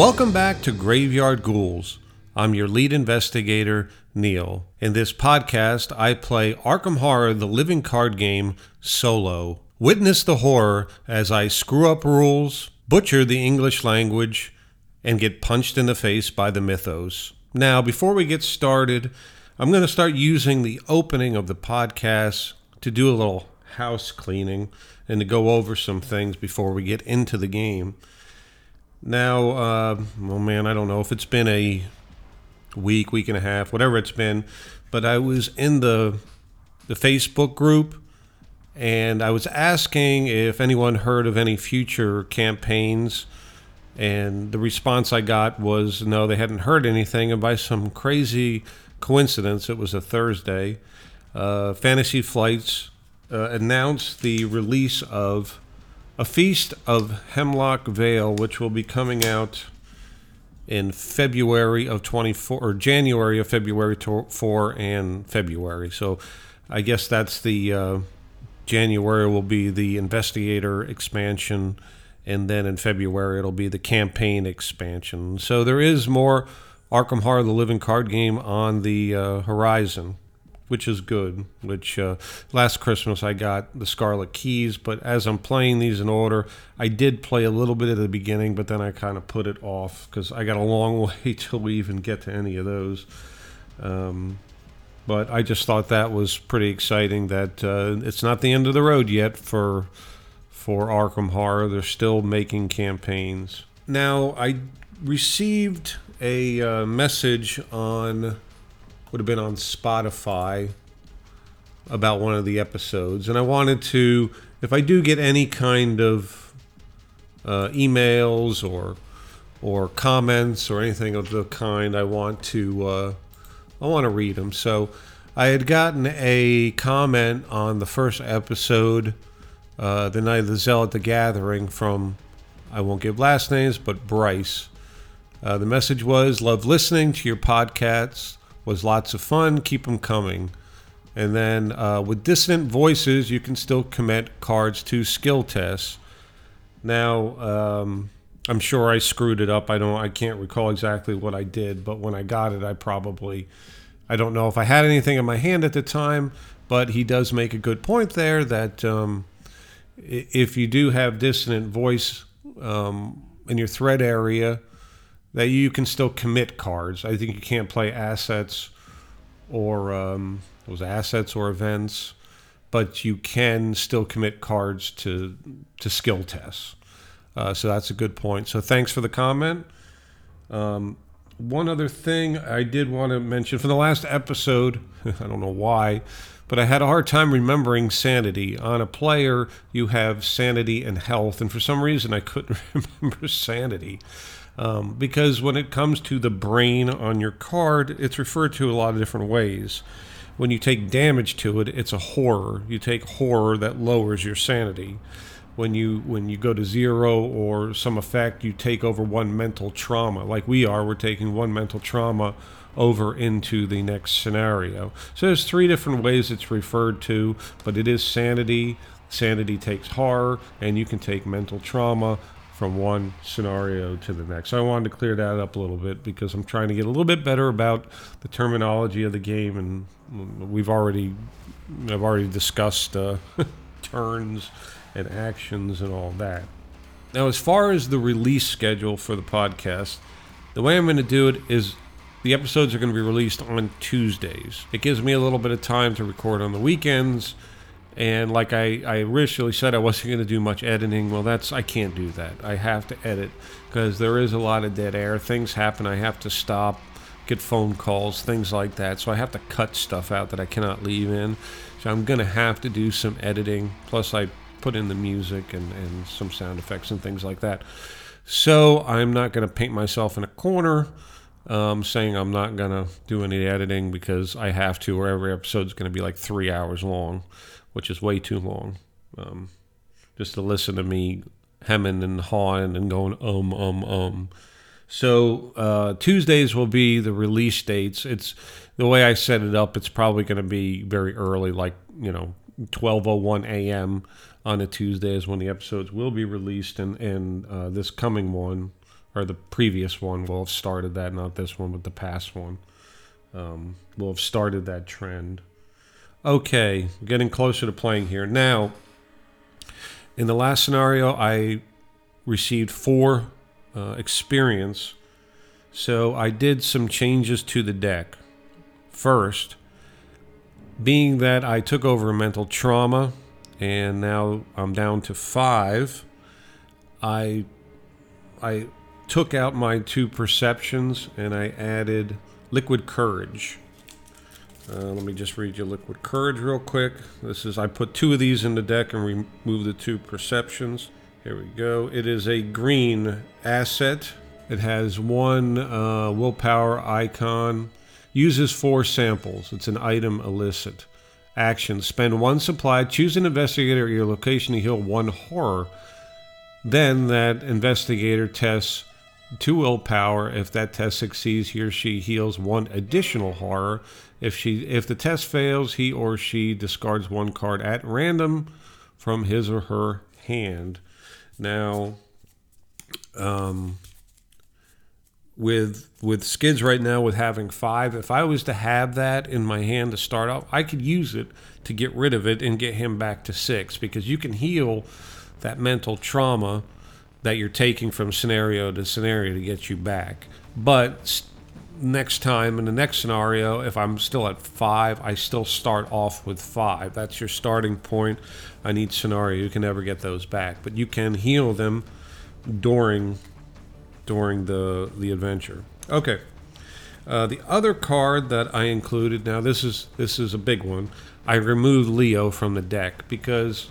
Welcome back to Graveyard Ghouls. I'm your lead investigator, Neil. In this podcast, I play Arkham Horror, the living card game, solo. Witness the horror as I screw up rules, butcher the English language, and get punched in the face by the mythos. Now, before we get started, I'm going to start using the opening of the podcast to do a little house cleaning and to go over some things before we get into the game. Now, uh, oh man, I don't know. If it's been a week, week and a half, whatever it's been, but I was in the the Facebook group and I was asking if anyone heard of any future campaigns and the response I got was no, they hadn't heard anything and by some crazy coincidence, it was a Thursday, uh, Fantasy Flights uh, announced the release of a Feast of Hemlock Vale, which will be coming out in February of 24 or January of February 4 and February. So I guess that's the uh, January will be the investigator expansion and then in February it'll be the campaign expansion. So there is more Arkham Horror the Living Card Game on the uh, horizon which is good. Which uh, last Christmas I got the Scarlet Keys, but as I'm playing these in order, I did play a little bit at the beginning, but then I kind of put it off because I got a long way till we even get to any of those. Um, but I just thought that was pretty exciting. That uh, it's not the end of the road yet for for Arkham Horror. They're still making campaigns. Now I received a uh, message on would have been on Spotify about one of the episodes, and I wanted to, if I do get any kind of uh, emails or or comments or anything of the kind, I want to uh, I want to read them. So I had gotten a comment on the first episode, uh, the night of the Zealot, the Gathering, from I won't give last names, but Bryce. Uh, the message was, "Love listening to your podcasts was lots of fun. Keep them coming. And then uh, with dissonant voices, you can still commit cards to skill tests. Now, um, I'm sure I screwed it up. I don't. I can't recall exactly what I did, but when I got it, I probably. I don't know if I had anything in my hand at the time, but he does make a good point there that um, if you do have dissonant voice um, in your threat area, that you can still commit cards. I think you can't play assets or um, those assets or events, but you can still commit cards to to skill tests. Uh, so that's a good point. So thanks for the comment. Um, one other thing I did want to mention for the last episode, I don't know why, but I had a hard time remembering sanity. On a player, you have sanity and health, and for some reason I couldn't remember sanity. Um, because when it comes to the brain on your card, it's referred to a lot of different ways. When you take damage to it, it's a horror. You take horror that lowers your sanity. When you when you go to zero or some effect, you take over one mental trauma. Like we are, we're taking one mental trauma over into the next scenario. So there's three different ways it's referred to, but it is sanity. Sanity takes horror, and you can take mental trauma from one scenario to the next. So I wanted to clear that up a little bit because I'm trying to get a little bit better about the terminology of the game, and we've already I've already discussed uh, turns and actions and all that. Now, as far as the release schedule for the podcast, the way I'm going to do it is the episodes are going to be released on Tuesdays. It gives me a little bit of time to record on the weekends and like I, I originally said, I wasn't going to do much editing. Well, that's I can't do that. I have to edit because there is a lot of dead air. Things happen. I have to stop, get phone calls, things like that. So I have to cut stuff out that I cannot leave in. So I'm going to have to do some editing. Plus, I put in the music and, and some sound effects and things like that. So I'm not going to paint myself in a corner. Um, saying I'm not gonna do any editing because I have to, or every episode is gonna be like three hours long which is way too long. Um, just to listen to me hemming and hawing and going um um um. So uh, Tuesdays will be the release dates. It's the way I set it up. It's probably going to be very early, like you know, twelve oh one a.m. on a Tuesday is when the episodes will be released, and and uh, this coming one or the previous one will have started that, not this one, but the past one um, will have started that trend. Okay, getting closer to playing here. Now, in the last scenario, I received four uh, experience, so I did some changes to the deck. First, being that I took over mental trauma and now I'm down to five, I I took out my two perceptions and I added liquid courage. Uh, let me just read you liquid courage real quick. This is I put two of these in the deck and remove the two perceptions. Here we go. It is a green asset. It has one uh, willpower icon. Uses four samples. It's an item illicit. Action. Spend one supply. Choose an investigator at your location to heal one horror. Then that investigator tests two willpower. If that test succeeds, he or she heals one additional horror. If she if the test fails, he or she discards one card at random from his or her hand. Now, um, with with skids right now with having five, if I was to have that in my hand to start off, I could use it to get rid of it and get him back to six because you can heal that mental trauma that you're taking from scenario to scenario to get you back. But next time in the next scenario, if I'm still at five, I still start off with five. That's your starting point. I need scenario. You can never get those back, but you can heal them during during the the adventure. Okay. Uh, the other card that I included now this is this is a big one. I removed Leo from the deck because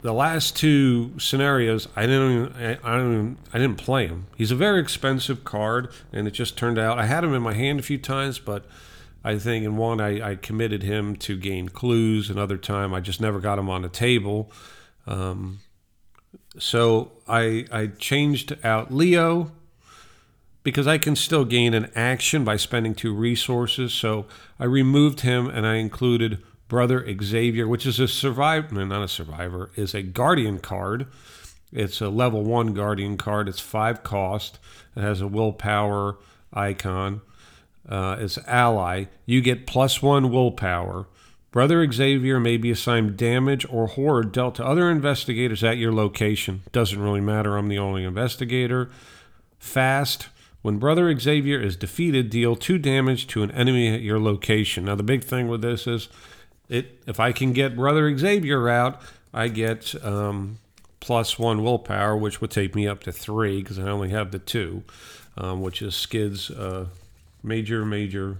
the last two scenarios, I didn't, I, don't, I didn't play him. He's a very expensive card, and it just turned out I had him in my hand a few times, but I think in one I, I committed him to gain clues. Another time I just never got him on the table. Um, so I I changed out Leo because I can still gain an action by spending two resources. So I removed him and I included Brother Xavier, which is a survivor, not a survivor, is a guardian card. It's a level one guardian card. It's five cost. It has a willpower icon. Uh, it's ally. You get plus one willpower. Brother Xavier may be assigned damage or horror dealt to other investigators at your location. Doesn't really matter. I'm the only investigator. Fast. When Brother Xavier is defeated, deal two damage to an enemy at your location. Now, the big thing with this is it if I can get Brother Xavier out, I get um, plus one willpower, which would take me up to three because I only have the two, um, which is Skid's uh, major, major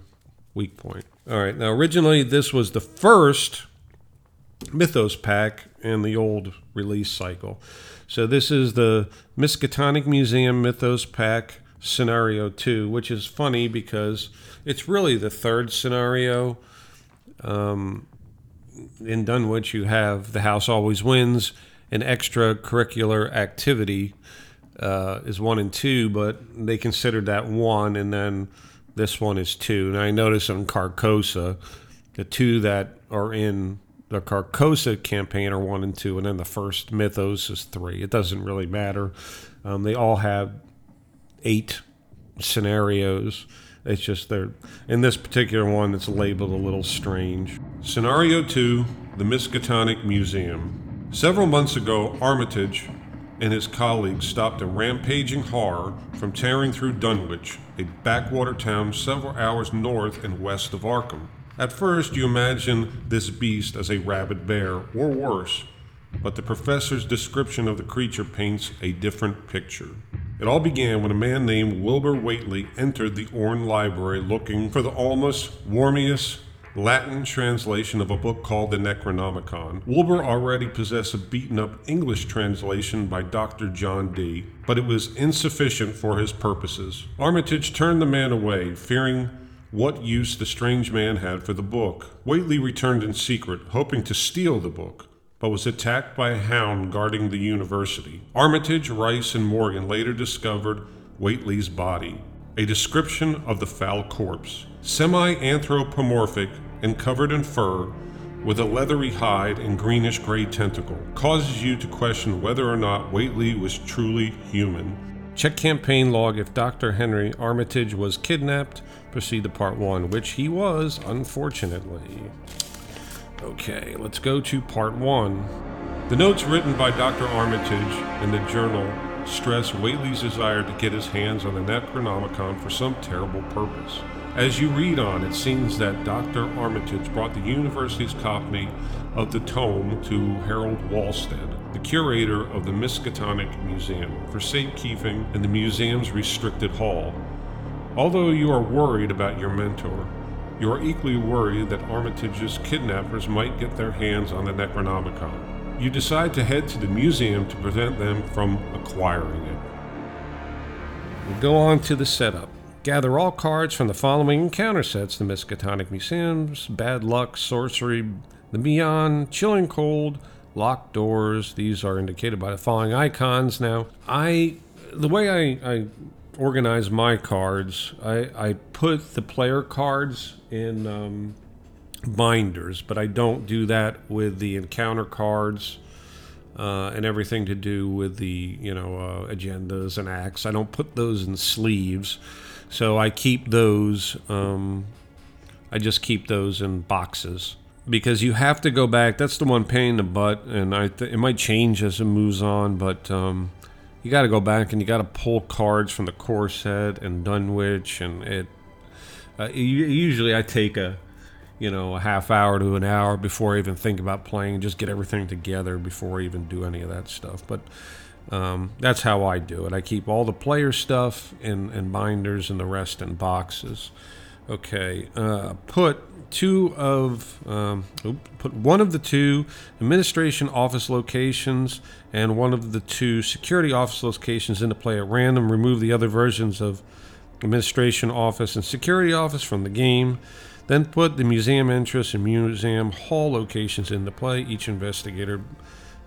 weak point. All right, now originally this was the first Mythos pack in the old release cycle. So this is the Miskatonic Museum Mythos pack scenario 2, which is funny because it's really the third scenario. Um, in Dunwich, you have the house always wins, an extracurricular activity uh, is one and two, but they considered that one, and then this one is two. And I notice in Carcosa, the two that are in the Carcosa campaign are one and two, and then the first Mythos is three. It doesn't really matter. Um, they all have eight scenarios. It's just they're in this particular one it's labeled a little strange. Scenario 2 The Miskatonic Museum. Several months ago, Armitage and his colleagues stopped a rampaging horror from tearing through Dunwich, a backwater town several hours north and west of Arkham. At first, you imagine this beast as a rabid bear, or worse, but the professor's description of the creature paints a different picture. It all began when a man named Wilbur Whately entered the Orne Library looking for the Olaus Wormius Latin translation of a book called the Necronomicon. Wilbur already possessed a beaten up English translation by Dr. John Dee, but it was insufficient for his purposes. Armitage turned the man away, fearing what use the strange man had for the book. Whately returned in secret, hoping to steal the book but was attacked by a hound guarding the university. Armitage, Rice, and Morgan later discovered Whately's body. A description of the foul corpse, semi anthropomorphic and covered in fur, with a leathery hide and greenish gray tentacle, causes you to question whether or not Whately was truly human. Check campaign log if Dr. Henry Armitage was kidnapped. Proceed to part one, which he was, unfortunately. Okay, let's go to part one. The notes written by Dr. Armitage in the journal stress Whately's desire to get his hands on the Necronomicon for some terrible purpose. As you read on, it seems that Dr. Armitage brought the university's copy of the tome to Harold Walstead, the curator of the Miskatonic Museum, for safekeeping in the museum's restricted hall. Although you are worried about your mentor, you are equally worried that Armitage's kidnappers might get their hands on the Necronomicon. You decide to head to the museum to prevent them from acquiring it. We go on to the setup. Gather all cards from the following encounter sets the Miskatonic Museums, Bad Luck, Sorcery, the Beyond, Chilling Cold, Locked Doors. These are indicated by the following icons. Now, I the way I, I organize my cards, I, I put the player cards in um, binders, but I don't do that with the encounter cards. Uh, and everything to do with the you know uh, agendas and acts. I don't put those in sleeves. So I keep those. Um, I just keep those in boxes because you have to go back. That's the one pain in the butt, and I th- it might change as it moves on, but um, you got to go back and you got to pull cards from the core set and Dunwich, and it. Uh, usually, I take a, you know, a half hour to an hour before I even think about playing. Just get everything together before I even do any of that stuff. But um, that's how I do it. I keep all the player stuff in, in binders and the rest in boxes. Okay, uh, put two of um, put one of the two administration office locations and one of the two security office locations into play at random. Remove the other versions of administration office and security office from the game. Then put the museum entrance and museum hall locations into play. Each investigator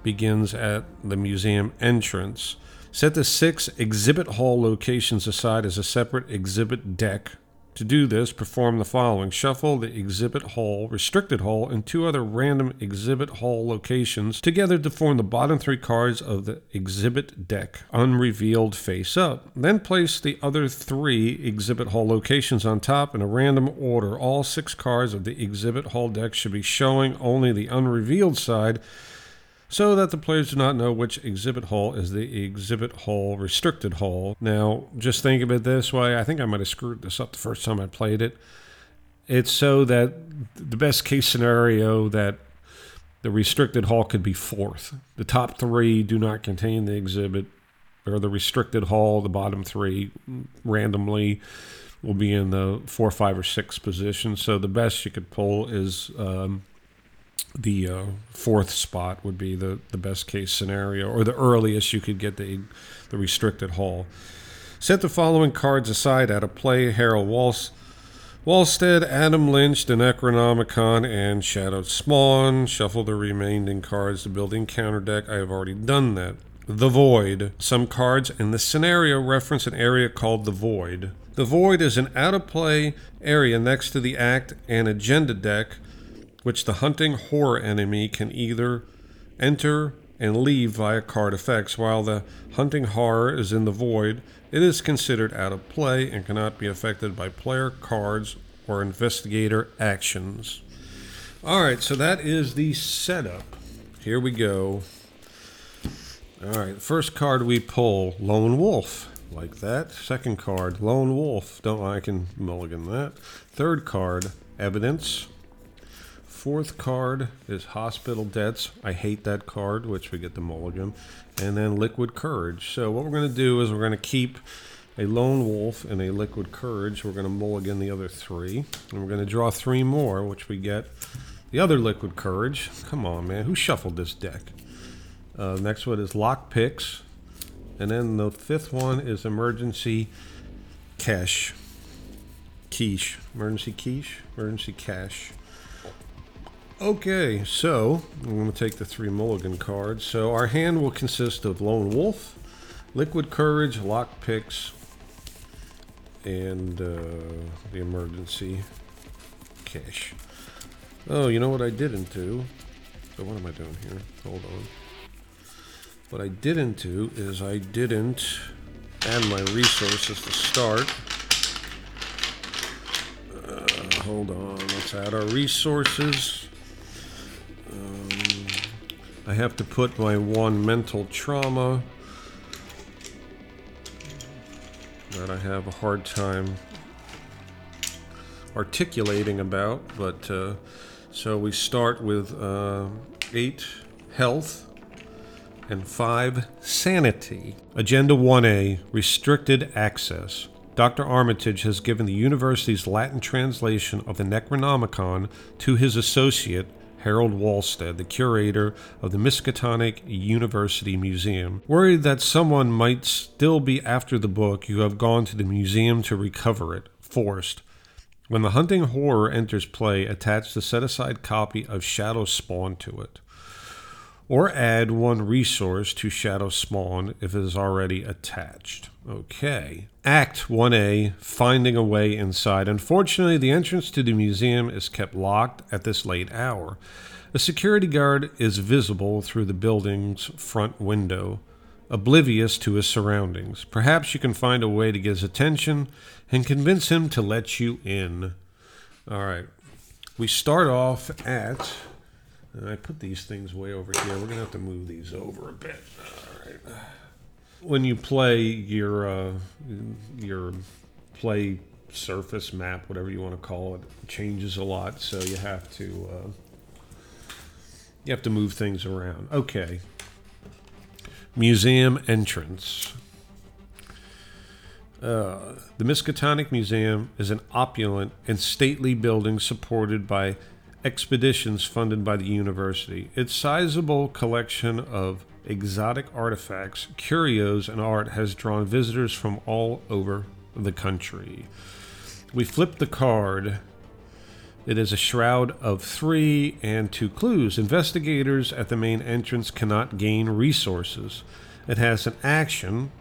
begins at the museum entrance. Set the six exhibit hall locations aside as a separate exhibit deck. To do this, perform the following Shuffle the exhibit hall, restricted hall, and two other random exhibit hall locations together to form the bottom three cards of the exhibit deck, unrevealed face up. Then place the other three exhibit hall locations on top in a random order. All six cards of the exhibit hall deck should be showing only the unrevealed side so that the players do not know which exhibit hall is the exhibit hall restricted hall. Now, just think of it this way. I think I might have screwed this up the first time I played it. It's so that the best case scenario that the restricted hall could be fourth. The top three do not contain the exhibit, or the restricted hall, the bottom three randomly will be in the four, five, or six position. So the best you could pull is um, the uh, fourth spot would be the, the best case scenario, or the earliest you could get the the restricted haul. Set the following cards aside out of play: Harold Walsh, Walstead, Adam Lynch, the Necronomicon, and Shadowed Spawn. Shuffle the remaining cards to build encounter deck. I have already done that. The Void. Some cards in the scenario reference an area called the Void. The Void is an out of play area next to the Act and Agenda deck which the hunting horror enemy can either enter and leave via card effects. While the hunting horror is in the void, it is considered out of play and cannot be affected by player cards or investigator actions. All right, so that is the setup. Here we go. All right, first card we pull Lone Wolf, like that. Second card, Lone Wolf. Don't I can mulligan that. Third card, Evidence. Fourth card is Hospital Debts. I hate that card, which we get the mulligan. And then Liquid Courage. So what we're going to do is we're going to keep a Lone Wolf and a Liquid Courage. We're going to mulligan the other three. And we're going to draw three more, which we get the other Liquid Courage. Come on, man. Who shuffled this deck? Uh, next one is Lock Picks. And then the fifth one is Emergency Cash. Quiche. Emergency Quiche? Emergency Cash. Okay, so I'm going to take the three mulligan cards. So our hand will consist of Lone Wolf, Liquid Courage, Lock Picks, and uh, the emergency cash. Oh, you know what I didn't do? So what am I doing here? Hold on. What I didn't do is I didn't add my resources to start. Uh, hold on, let's add our resources. I have to put my one mental trauma that I have a hard time articulating about, but uh, so we start with uh, eight health and five sanity. Agenda 1A restricted access. Dr. Armitage has given the university's Latin translation of the Necronomicon to his associate, Harold Walstead, the curator of the Miskatonic University Museum. Worried that someone might still be after the book, you have gone to the museum to recover it, forced. When the hunting horror enters play, attach the set aside copy of Shadow Spawn to it. Or add one resource to Shadow Spawn if it is already attached. Okay. Act 1A Finding a Way Inside. Unfortunately, the entrance to the museum is kept locked at this late hour. A security guard is visible through the building's front window, oblivious to his surroundings. Perhaps you can find a way to get his attention and convince him to let you in. All right. We start off at. I put these things way over here. We're going to have to move these over a bit. All right. When you play your uh, your play surface map, whatever you want to call it, changes a lot. So you have to uh, you have to move things around. Okay. Museum entrance. Uh, the Miskatonic Museum is an opulent and stately building supported by expeditions funded by the university. Its sizable collection of exotic artifacts, curios, and art has drawn visitors from all over the country. We flip the card. It is a shroud of three and two clues. Investigators at the main entrance cannot gain resources. It has an action,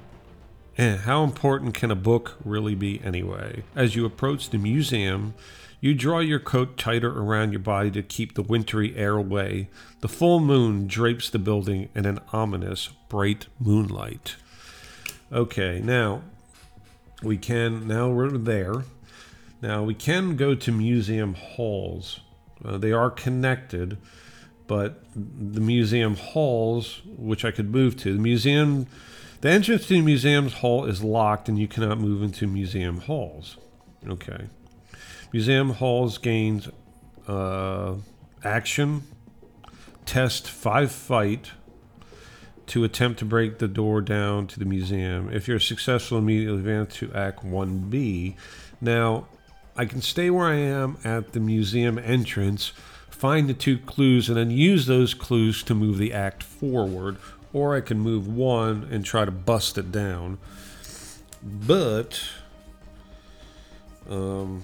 Eh, how important can a book really be anyway? As you approach the museum, you draw your coat tighter around your body to keep the wintry air away. The full moon drapes the building in an ominous, bright moonlight. Okay, now we can, now we're there. Now we can go to museum halls. Uh, they are connected, but the museum halls, which I could move to, the museum the entrance to the museum's hall is locked and you cannot move into museum halls. Okay. Museum halls gains uh, action, test, five fight to attempt to break the door down to the museum. If you're successful, immediately advance to Act 1B. Now, I can stay where I am at the museum entrance, find the two clues, and then use those clues to move the act forward or I can move one and try to bust it down. But um,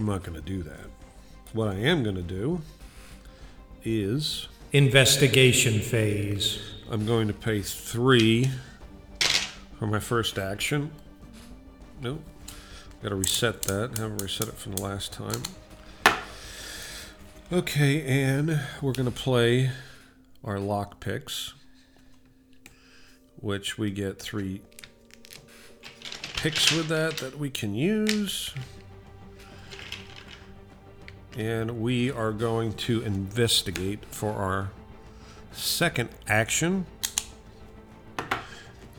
I'm not going to do that. What I am going to do is investigation phase. I'm going to pay three for my first action. Nope. Got to reset that. Haven't reset it from the last time. Okay, and we're going to play our lock picks, which we get three picks with that that we can use. And we are going to investigate for our second action.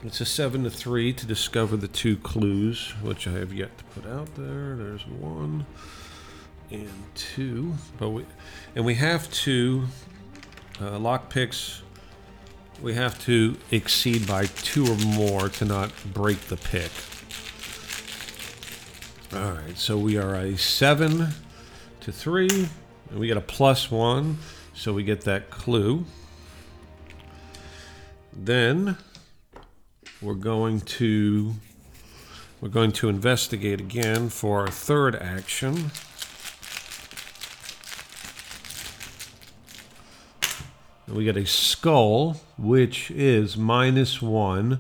It's a 7 to 3 to discover the two clues, which I have yet to put out there. There's one and two. But we and we have to uh, lock picks, we have to exceed by two or more to not break the pick. All right, so we are a seven to three, and we get a plus one, so we get that clue. Then we're going to we're going to investigate again for our third action. And we get a skull, which is minus one.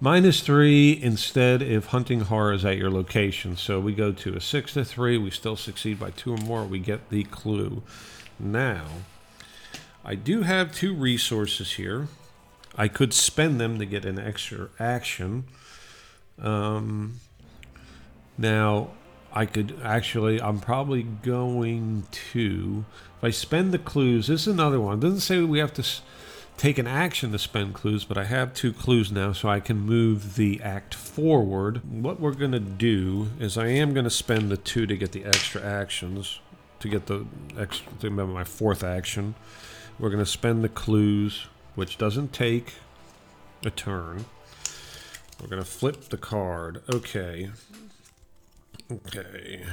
Minus three instead if hunting horror is at your location. So we go to a six to three. We still succeed by two or more. We get the clue. Now, I do have two resources here. I could spend them to get an extra action. Um, now, I could actually, I'm probably going to, if I spend the clues, this is another one. It doesn't say we have to s- take an action to spend clues, but I have two clues now, so I can move the act forward. What we're going to do is I am going to spend the two to get the extra actions, to get the extra, remember my fourth action. We're going to spend the clues, which doesn't take a turn. We're going to flip the card. Okay. Okay.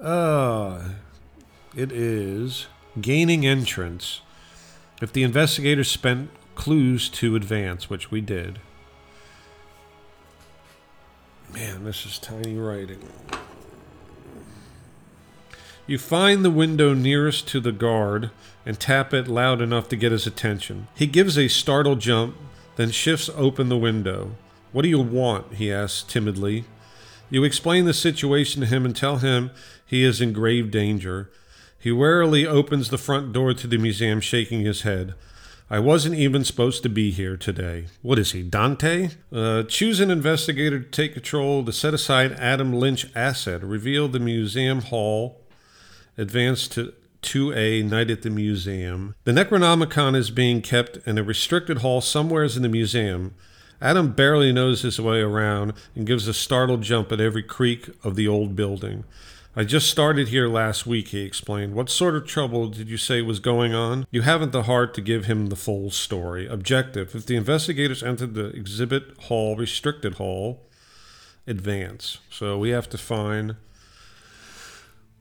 Uh, it is gaining entrance. If the investigators spent clues to advance, which we did. Man, this is tiny writing. You find the window nearest to the guard and tap it loud enough to get his attention. He gives a startled jump, then shifts open the window. What do you want? he asks timidly. You explain the situation to him and tell him he is in grave danger. He warily opens the front door to the museum, shaking his head. I wasn't even supposed to be here today. What is he, Dante? Uh, choose an investigator to take control to set aside Adam Lynch asset. Reveal the museum hall. Advance to 2A Night at the Museum. The Necronomicon is being kept in a restricted hall somewheres in the museum. Adam barely knows his way around and gives a startled jump at every creak of the old building. I just started here last week, he explained. What sort of trouble did you say was going on? You haven't the heart to give him the full story. Objective If the investigators entered the exhibit hall, restricted hall, advance. So we have to find.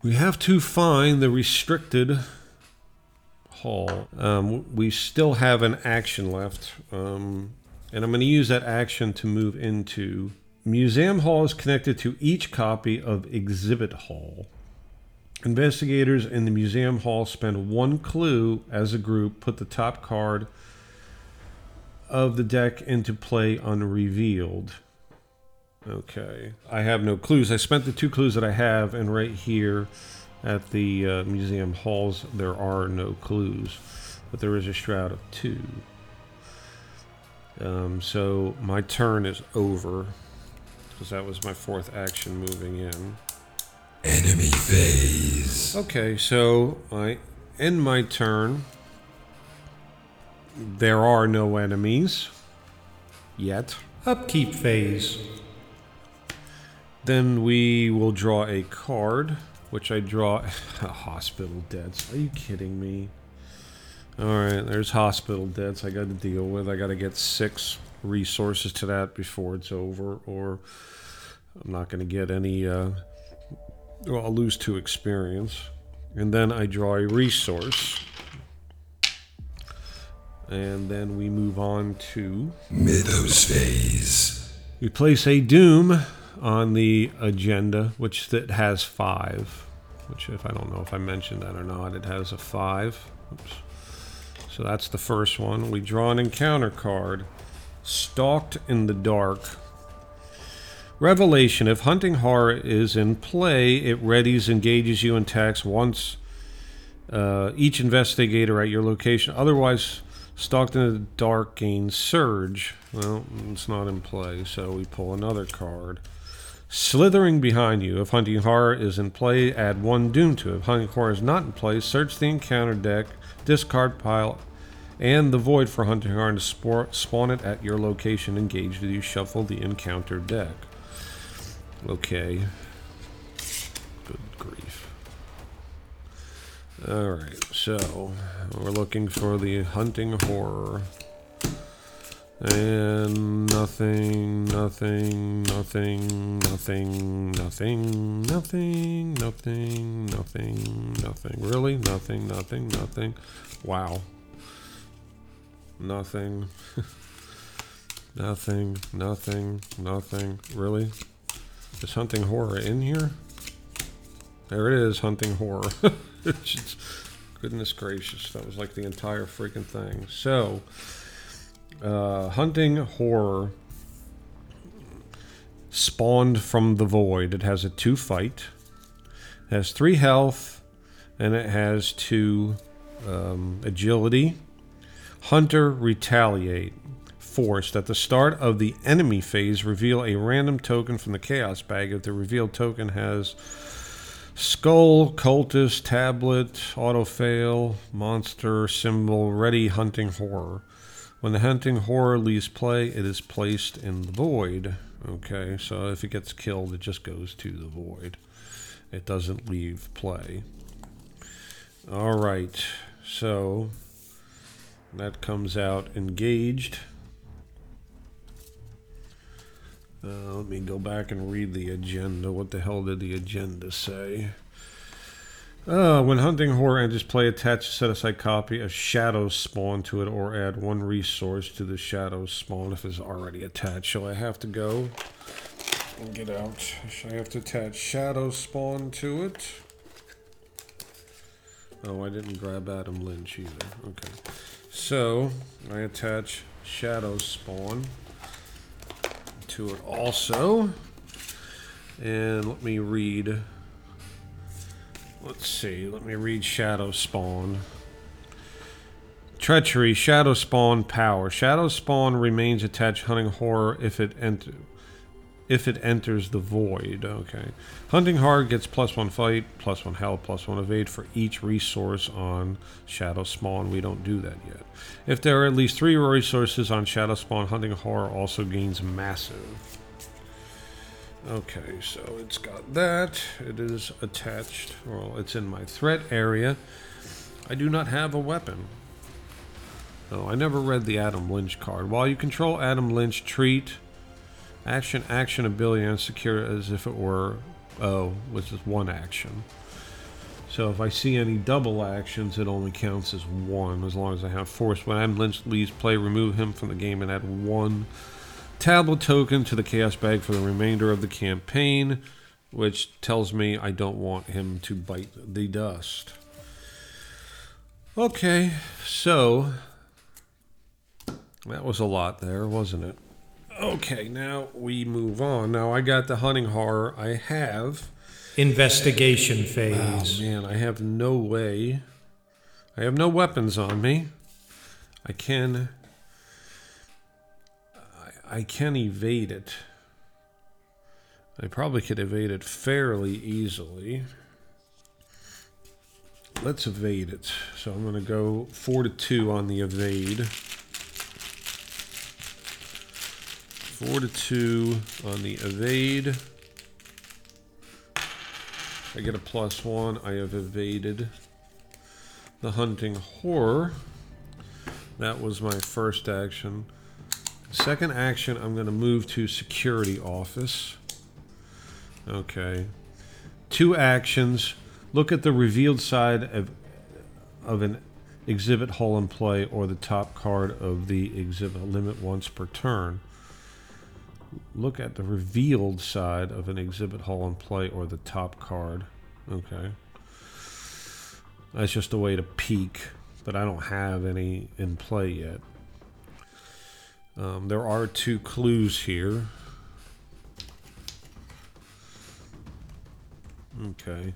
We have to find the restricted hall. Um, we still have an action left. Um, and I'm going to use that action to move into Museum Hall is connected to each copy of Exhibit Hall. Investigators in the Museum Hall spend one clue as a group, put the top card of the deck into play unrevealed. Okay. I have no clues. I spent the two clues that I have, and right here at the uh, Museum Halls, there are no clues. But there is a Shroud of Two. Um, so my turn is over because that was my fourth action moving in. Enemy phase. Okay, so I end my turn. There are no enemies yet. Upkeep phase. Then we will draw a card, which I draw hospital debts. Are you kidding me? All right, there's hospital debts I got to deal with. I got to get six resources to that before it's over, or I'm not going to get any. Uh, well, I'll lose two experience. And then I draw a resource. And then we move on to. Mythos phase. We place a Doom on the agenda, which that has five. Which, if I don't know if I mentioned that or not, it has a five. Oops. So that's the first one. We draw an encounter card. Stalked in the dark. Revelation. If hunting horror is in play, it readies, engages you, and attacks once uh, each investigator at your location. Otherwise, stalked in the dark gains surge. Well, it's not in play, so we pull another card. Slithering behind you. If hunting horror is in play, add one doom to it. If hunting horror is not in play, search the encounter deck, discard pile, and the void for hunting horror to spawn it at your location engaged with you. Shuffle the encounter deck. Okay. Good grief. Alright, so we're looking for the hunting horror. And nothing, nothing, nothing, nothing, nothing, nothing, nothing, nothing, nothing. Really? Nothing, nothing, nothing. Wow. Nothing. nothing, nothing, nothing. Really? Is hunting horror in here? There it is, hunting horror. Just- goodness gracious, that was like the entire freaking thing. So, uh, hunting horror spawned from the void. It has a two fight, it has three health, and it has two um, agility. Hunter Retaliate. Forced. At the start of the enemy phase, reveal a random token from the Chaos bag. If the revealed token has Skull, Cultist, Tablet, Auto Fail, Monster, Symbol, Ready, Hunting Horror. When the Hunting Horror leaves play, it is placed in the void. Okay, so if it gets killed, it just goes to the void. It doesn't leave play. All right, so that comes out engaged. Uh, let me go back and read the agenda. What the hell did the agenda say? Uh, when hunting horror enters play, attach a set aside copy of Shadow Spawn to it or add one resource to the Shadow Spawn if it's already attached. So I have to go and get out. Shall I have to attach Shadow Spawn to it. Oh, I didn't grab Adam Lynch either. Okay. So I attach Shadow Spawn to it also. And let me read. Let's see. Let me read Shadow Spawn. Treachery, Shadow Spawn, Power. Shadow Spawn remains attached hunting horror if it enter, if it enters the void. Okay. Hunting horror gets plus one fight, plus one health, plus one evade for each resource on Shadow Spawn. We don't do that yet. If there are at least three resources on Shadow Spawn, hunting horror also gains massive. Okay, so it's got that. It is attached. Well, it's in my threat area. I do not have a weapon. Oh, I never read the Adam Lynch card. While you control Adam Lynch, treat action, action, ability, and secure as if it were, oh, which is one action. So if I see any double actions, it only counts as one, as long as I have force. When Adam Lynch leaves play, remove him from the game and add one tablet token to the chaos bag for the remainder of the campaign, which tells me I don't want him to bite the dust. Okay, so that was a lot there, wasn't it? Okay, now we move on. Now I got the hunting horror. I have. Investigation Oh phase. man, I have no way. I have no weapons on me. I can. I, I can evade it. I probably could evade it fairly easily. Let's evade it. So I'm going to go four to two on the evade. Four to two on the evade. I get a plus one. I have evaded the hunting horror. That was my first action. Second action, I'm going to move to security office. Okay. Two actions. Look at the revealed side of, of an exhibit hole in play or the top card of the exhibit limit once per turn. Look at the revealed side of an exhibit hall in play or the top card. Okay. That's just a way to peek, but I don't have any in play yet. Um, there are two clues here. Okay.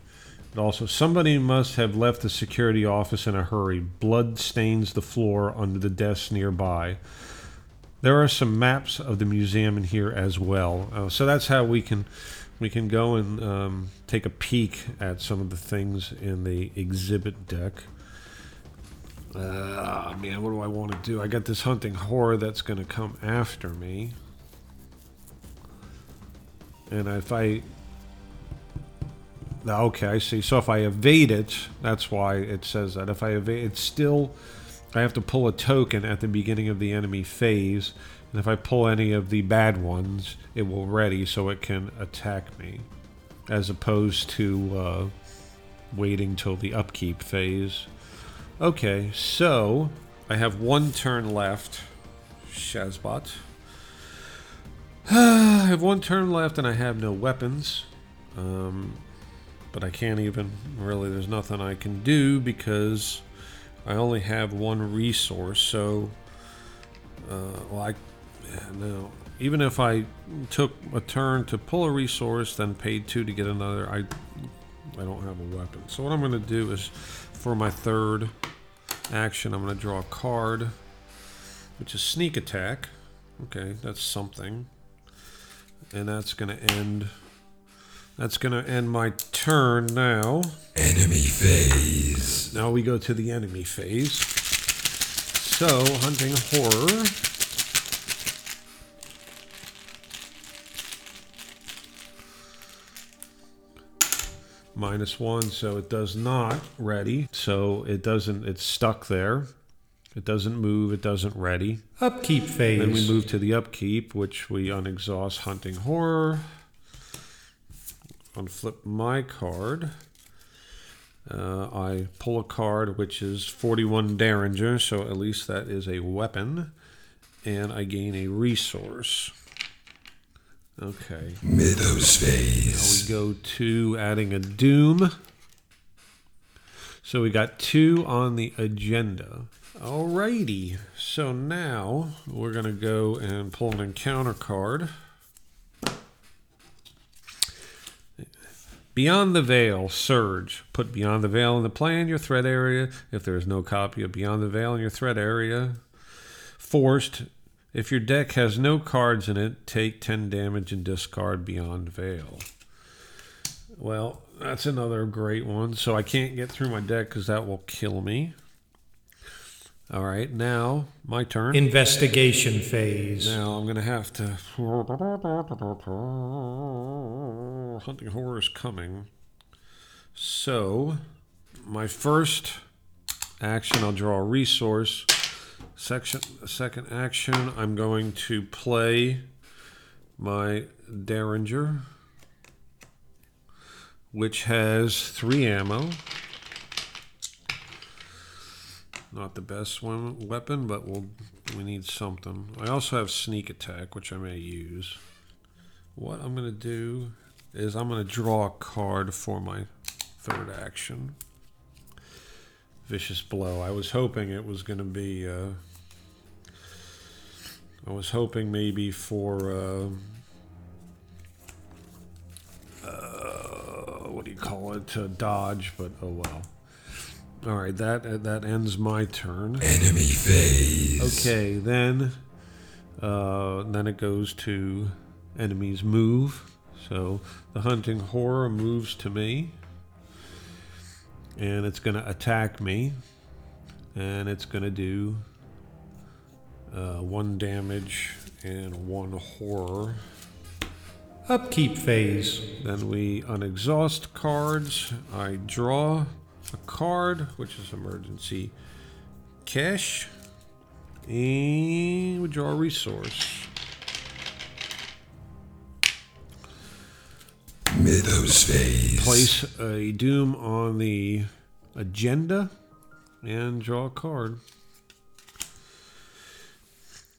But also, somebody must have left the security office in a hurry. Blood stains the floor under the desk nearby. There are some maps of the museum in here as well. Uh, so that's how we can we can go and um, take a peek at some of the things in the exhibit deck. Uh, man, what do I want to do? I got this hunting horror that's going to come after me. And if I. Okay, I see. So if I evade it, that's why it says that. If I evade, it's still. I have to pull a token at the beginning of the enemy phase. And if I pull any of the bad ones, it will ready so it can attack me. As opposed to uh, waiting till the upkeep phase. Okay, so I have one turn left. Shazbot. I have one turn left and I have no weapons. Um, but I can't even really, there's nothing I can do because I only have one resource. So, uh, well, I, no. Even if I took a turn to pull a resource, then paid two to get another, I, I don't have a weapon. So what I'm going to do is, for my third action, I'm going to draw a card. which is sneak attack. Okay, that's something. And that's going to end. That's going to end my turn now. Enemy phase. Now we go to the enemy phase. So, hunting horror. Minus one, so it does not ready. So it doesn't, it's stuck there. It doesn't move, it doesn't ready. Upkeep phase. Then we move to the upkeep, which we unexhaust hunting horror. Unflip my card. Uh, I pull a card which is 41 Derringer, so at least that is a weapon. And I gain a resource. Okay. Mythos Now we go to adding a Doom. So we got two on the agenda. Alrighty. So now we're going to go and pull an encounter card. Beyond the Veil, Surge. Put Beyond the Veil in the play in your threat area. If there is no copy of Beyond the Veil in your threat area, forced. If your deck has no cards in it, take 10 damage and discard Beyond Veil. Well, that's another great one. So I can't get through my deck because that will kill me. All right, now my turn. Investigation phase. Now I'm gonna have to. Hunting horror is coming. So, my first action, I'll draw a resource. Section, second action, I'm going to play my Derringer, which has three ammo. Not the best weapon, but we'll, we need something. I also have sneak attack, which I may use. What I'm to do is I'm to draw a card for my third action. Vicious blow. I was hoping it was to be. Uh, I was hoping maybe for. Uh, uh, what do you call it? Dodge, but oh well. All right, that that ends my turn. Enemy phase. Okay, then uh, then it goes to enemies move. So the hunting horror moves to me, and it's going to attack me, and it's going to do uh, one damage and one horror. Upkeep phase. Then we unexhaust cards. I draw a card, which is emergency cash, and we draw a resource. Mythos phase. Place a doom on the agenda and draw a card.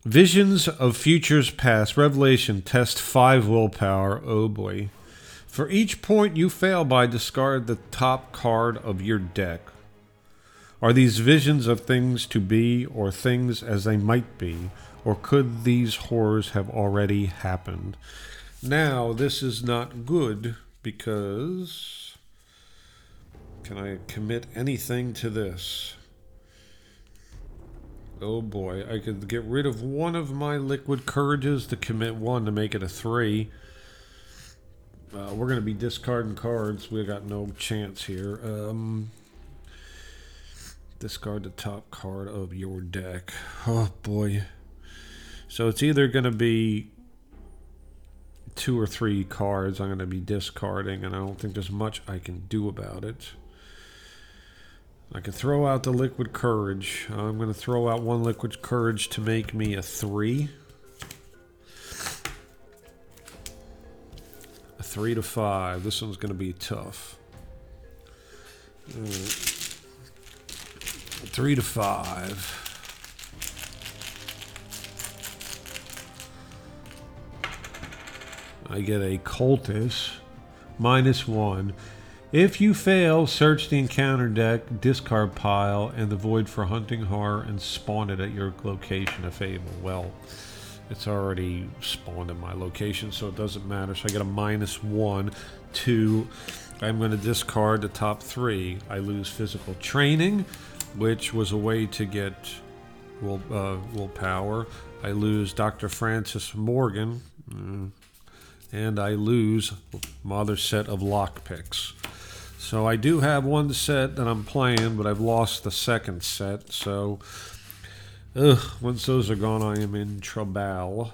Visions of Futures Past. Revelation. Test 5 willpower. Oh boy. For each point you fail by, discard the top card of your deck. Are these visions of things to be or things as they might be? Or could these horrors have already happened? Now, this is not good because. Can I commit anything to this? Oh boy, I could get rid of one of my liquid courages to commit one to make it a three. Uh, we're going to be discarding cards. We got no chance here. Um, discard the top card of your deck. Oh boy. So it's either going to be two or three cards I'm going to be discarding, and I don't think there's much I can do about it. I can throw out the liquid courage. I'm going to throw out one liquid courage to make me a three. Three to five. This one's going to be tough. Three to five. I get a cultist minus one. If you fail, search the encounter deck, discard pile, and the void for hunting horror and spawn it at your location if able. Well, it's already spawned in my location, so it doesn't matter. So I get a minus one. Two, I'm going to discard the top three. I lose physical training, which was a way to get will uh, willpower. I lose Dr. Francis Morgan, mm, and I lose my other set of lockpicks. So I do have one set that I'm playing, but I've lost the second set. So, ugh, once those are gone, I am in trouble.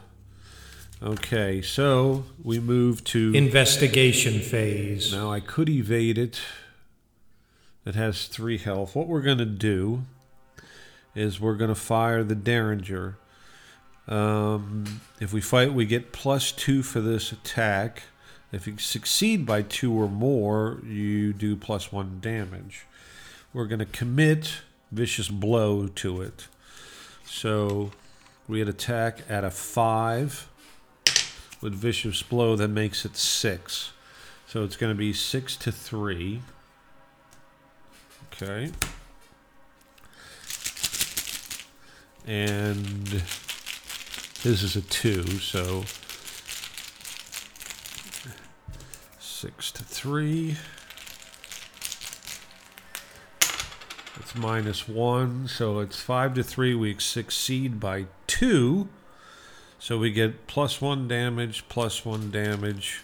Okay, so we move to Investigation phase. now I could evade it. It has three health. What we're going to do is we're going to fire the Derringer. Um, if we fight, we get plus two for this attack. If you succeed by two or more, you do plus one damage. We're going to commit Vicious Blow to it. So we had attack at a five with Vicious Blow, that makes it six. So it's going to be six to three. Okay. And this is a two, so six to three. It's minus one, so it's five to three. We succeed by two. So we get plus one damage, plus one damage.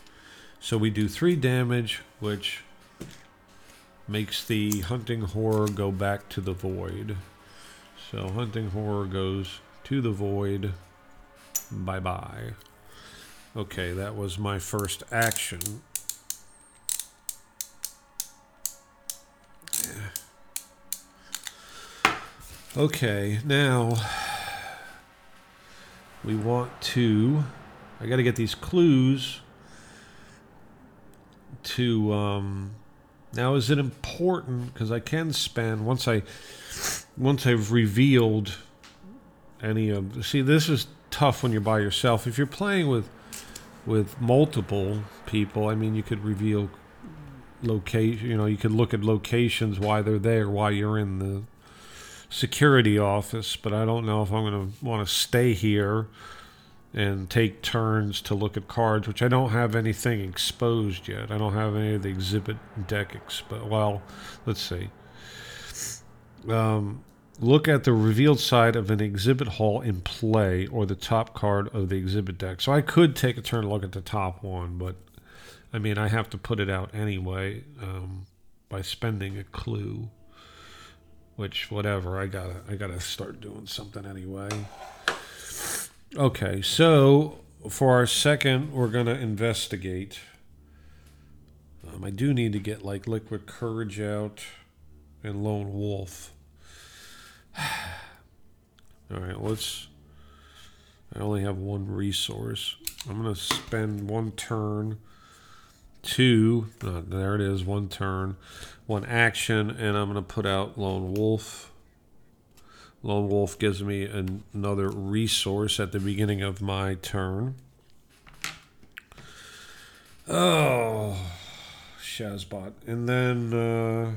So we do three damage, which makes the hunting horror go back to the void. So hunting horror goes to the void. Bye bye. Okay, that was my first action. Okay, now we want to. I got to get these clues to. Um, now, is it important? Because I can spend once I once I've revealed any of. See, this is tough when you're by yourself. If you're playing with with multiple people, I mean, you could reveal location. You know, you could look at locations why they're there, why you're in the security office. But I don't know if I'm going to want to stay here and take turns to look at cards, which I don't have anything exposed yet. I don't have any of the exhibit deck exposed. Well, let's see. Um, look at the revealed side of an exhibit hall in play or the top card of the exhibit deck. So I could take a turn and look at the top one, but I mean, I have to put it out anyway um, by spending a clue. Which, whatever, I gotta, I gotta start doing something anyway. Okay, so for our second, we're gonna investigate. Um, I do need to get like liquid courage out and lone wolf. All right, let's. I only have one resource. I'm gonna spend one turn. Two. Uh, there it is. One turn, one action, and I'm gonna put out lone wolf. Lone Wolf gives me an, another resource at the beginning of my turn. Oh, Shazbot. And then uh,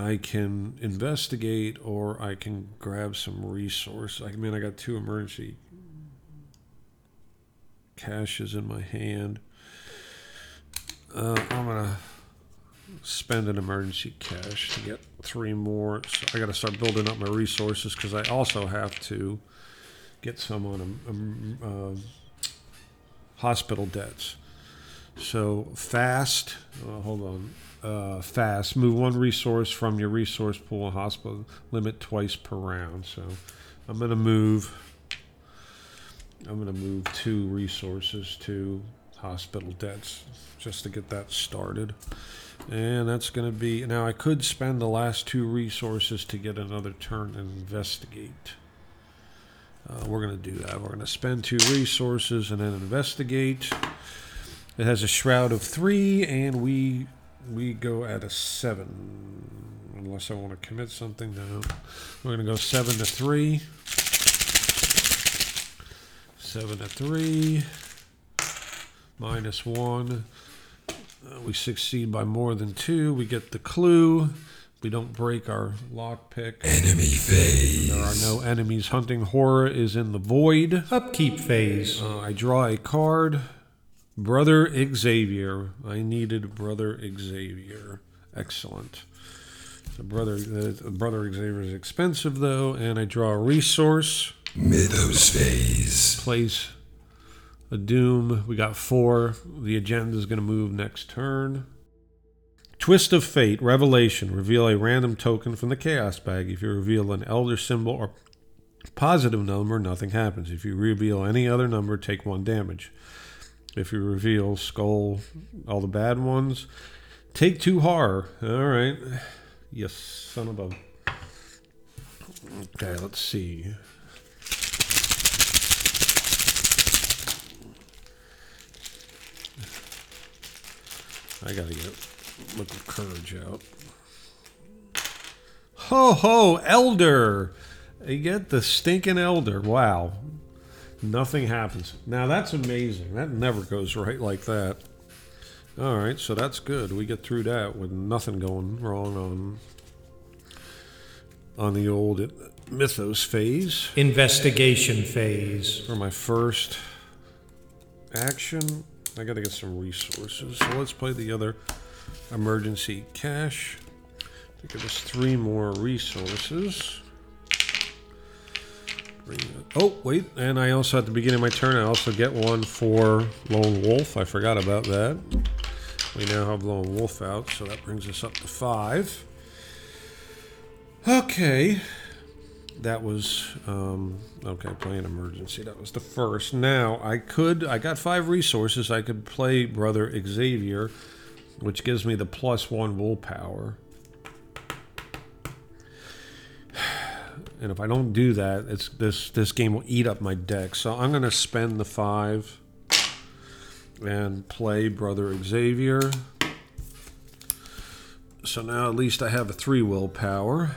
I can investigate or I can grab some resource. I mean, I got two emergency cashes in my hand. Uh, I'm going to spend an emergency cash to get three more. So I got to start building up my resources because I also have to get some on um, um, uh, hospital debts. So fast, uh, hold on, uh, fast. Move one resource from your resource pool hospital limit twice per round. So I'm gonna move. I'm gonna move two resources to hospital debts just to get that started. And that's going to be. Now, I could spend the last two resources to get another turn and investigate. Uh, we're going to do that. We're going to spend two resources and then investigate. It has a shroud of three, and we we go at a seven. Unless I want to commit something now. We're going to go seven to three. Seven to three. Minus one. Uh, we succeed by more than two. We get the clue. We don't break our lockpick. Enemy phase. There are no enemies. Hunting horror is in the void. Upkeep phase. Uh, I draw a card. Brother Xavier. I needed Brother Xavier. Excellent. So brother, uh, brother Xavier is expensive though, and I draw a resource. Mythos phase. Place a doom. We got four. The agenda is going to move next turn. Twist of Fate, Revelation. Reveal a random token from the Chaos Bag. If you reveal an Elder symbol or positive number, nothing happens. If you reveal any other number, take one damage. If you reveal Skull, all the bad ones, take two horror. All right. Yes, son of a. Okay, let's see. I gotta get liquid courage out. Ho ho, elder! You get the stinking elder. Wow. Nothing happens. Now that's amazing. That never goes right like that. All right, so that's good. We get through that with nothing going wrong on on the old mythos phase. Investigation phase. For my first action, I got to get some resources. So let's play the other emergency cash to give us three more resources. Oh, wait, and I also, at the beginning of my turn, I also get one for Lone Wolf. I forgot about that. We now have Lone Wolf out, so that brings us up to five. Okay. That was um, okay. Play an emergency. That was the first. Now I could. I got five resources. I could play Brother Xavier, which gives me the plus one willpower. And if I don't do that, it's this this game will eat up my deck. So I'm going to spend the five and play Brother Xavier. So now at least I have a three willpower.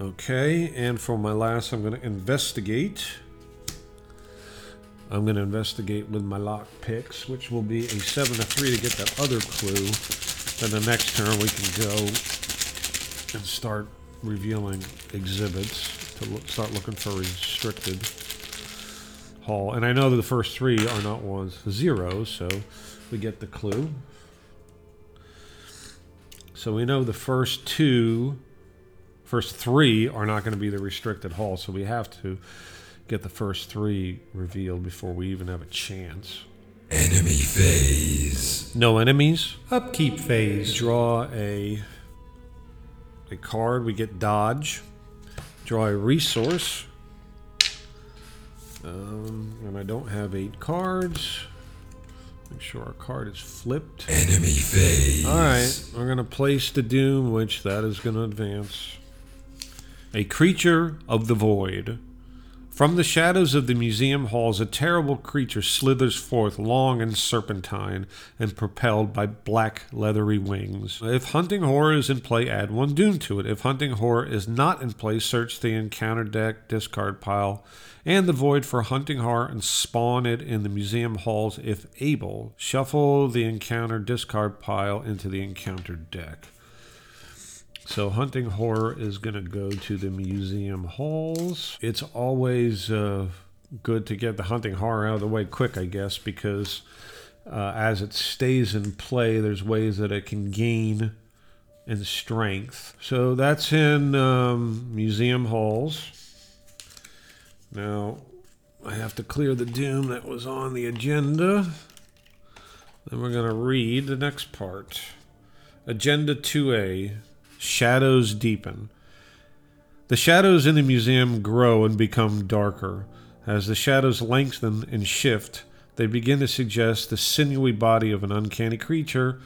Okay, and for my last, I'm going to investigate. I'm going to investigate with my lock picks, which will be a 7 to 3 to get that other clue. Then the next turn, we can go and start revealing exhibits to look, start looking for restricted hall. And I know that the first three are not ones, zeros, so we get the clue. So we know the first two first three are not going to be the restricted hall, so we have to get the first three revealed before we even have a chance. Enemy phase. No enemies. Upkeep phase. Draw a a card. We get dodge. Draw a resource. Um, and I don't have eight cards. Make sure our card is flipped. Enemy phase. All right, we're going to place the doom, which that is going to advance. A creature of the void. From the shadows of the museum halls, a terrible creature slithers forth, long and serpentine, and propelled by black leathery wings. If hunting horror is in play, add one doom to it. If hunting horror is not in play, search the encounter deck, discard pile, and the void for hunting horror and spawn it in the museum halls if able. Shuffle the encounter discard pile into the encounter deck. So hunting horror is going to go to the museum halls. It's always uh, good to get the hunting horror out of the way quick, I guess, because uh, as it stays in play, there's ways that it can gain in strength. So that's in um, museum halls. Now I have to clear the doom that was on the agenda. Then we're going to read the next part. Agenda 2A Shadows deepen. The shadows in the museum grow and become darker. As the shadows lengthen and shift, they begin to suggest the sinewy body of an uncanny creature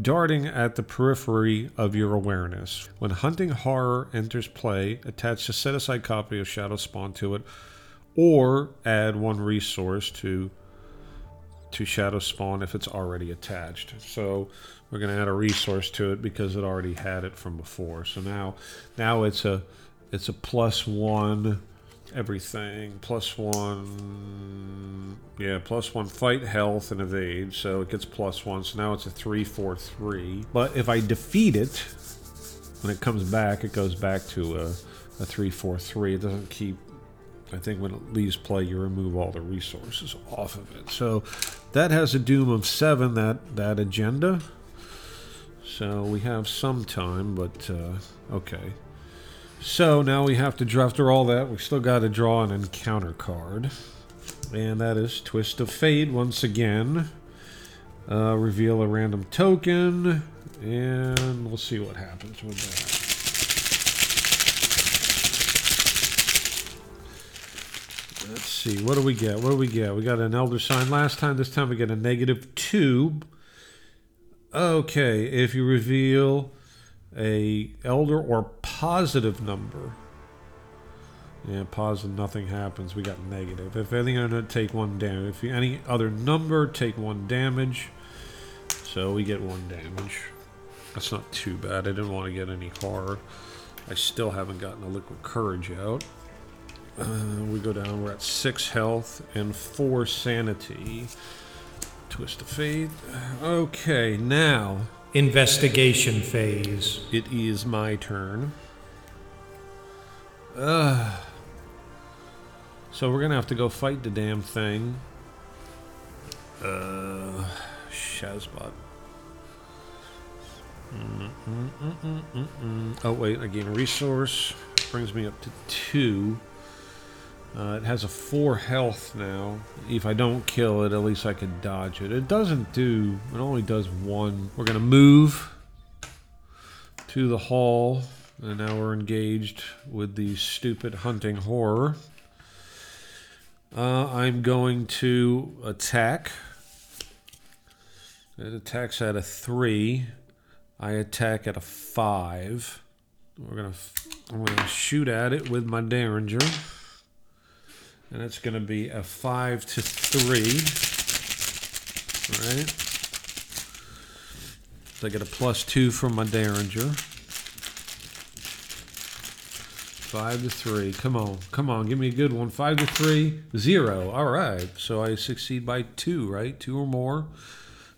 darting at the periphery of your awareness. When hunting horror enters play, attach a set aside copy of Shadow Spawn to it, or add one resource to to Shadow Spawn if it's already attached. So we're going to add a resource to it because it already had it from before. So now now it's a it's a plus one everything plus one yeah plus one fight health and evade so it gets plus one so now it's a three four three but if i defeat it when it comes back it goes back to a, a three four three it doesn't keep I think when it leaves play, you remove all the resources off of it. So that has a doom of seven. That that agenda. So we have some time, but uh, okay. So now we have to draw. After all that, we still got to draw an encounter card, and that is Twist of Fate once again. Uh, reveal a random token, and we'll see what happens with that. Let's see. What do we get? What do we get? We got an Elder Sign last time. This time we get a negative two. Okay, if you reveal a elder or positive number. Yeah, positive, nothing happens. We got negative. If anything, I'm to take one damage. If you, any other number, take one damage. So we get one damage. That's not too bad. I didn't want to get any horror. I still haven't gotten a liquid courage out. Uh, we go down. We're at six health and four sanity. Twist of fate. Okay, now Investigation phase. it is my turn. Uh, so we're gonna have to go fight the damn thing. Uh, Shazbot. Mm-mm-mm-mm-mm-mm. Oh wait, again, resource brings me up to two. Uh, it has a four health now. If I don't kill it, at least I can dodge it. It doesn't do. It only does one. We're gonna move to the hall, and now we're engaged with the stupid hunting horror. Uh, I'm going to attack. It attacks at a three. I attack at a five. We're gonna. I'm gonna shoot at it with my derringer, and it's gonna be a five to three. All right. So I get a plus two from my derringer. Five to three. Come on, come on, give me a good one. Five to three, zero. All right. So I succeed by two, right? Two or more.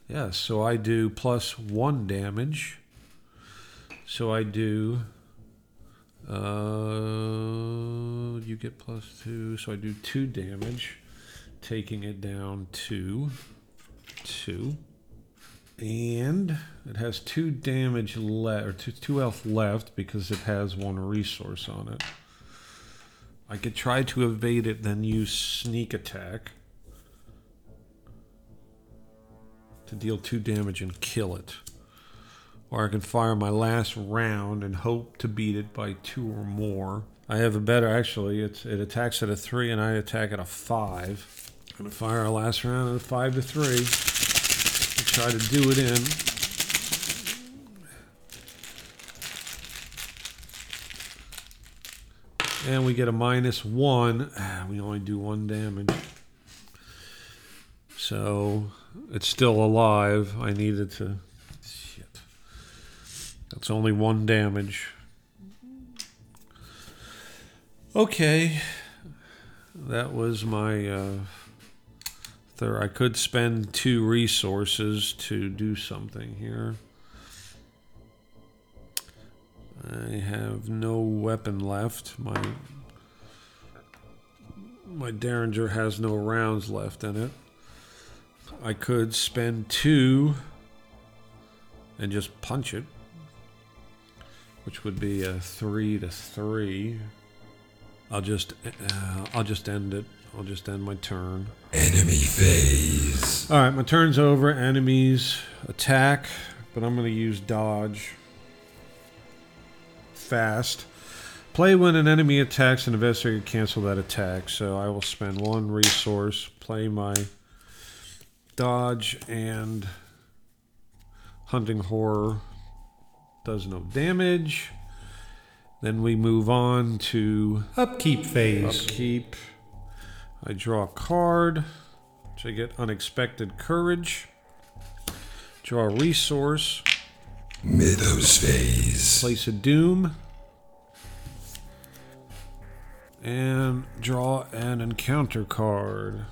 Yes. So I do plus one damage. So I do. Uh, you get plus two. So I do two damage, taking it down to two. And it has two damage left, or two, two health left because it has one resource on it. I could try to evade it, then use sneak attack to deal two damage and kill it. Or I can fire my last round and hope to beat it by two or more. I have a better, actually. It's, it attacks at a three, and I attack at a five. I'm gonna fire our last round at a five to three try to do it in. And we get a minus one. We only do one damage. So it's still alive. I needed to. That's only one damage. Okay. That was my. Uh, there, I could spend two resources to do something here. I have no weapon left. My my derringer has no rounds left in it. I could spend two and just punch it, which would be a three to three. I'll just uh, I'll just end it. I'll just end my turn. Enemy phase. All right, my turn's over. Enemies attack, but I'm going to use dodge. Fast. Play when an enemy attacks and investigator cancel that attack. So I will spend one resource, play my dodge, and hunting horror does no damage. Then we move on to Upkeep phase. upkeep. I draw a card, which I get unexpected courage. Draw a resource, Mythos phase. place a doom, and draw an encounter card.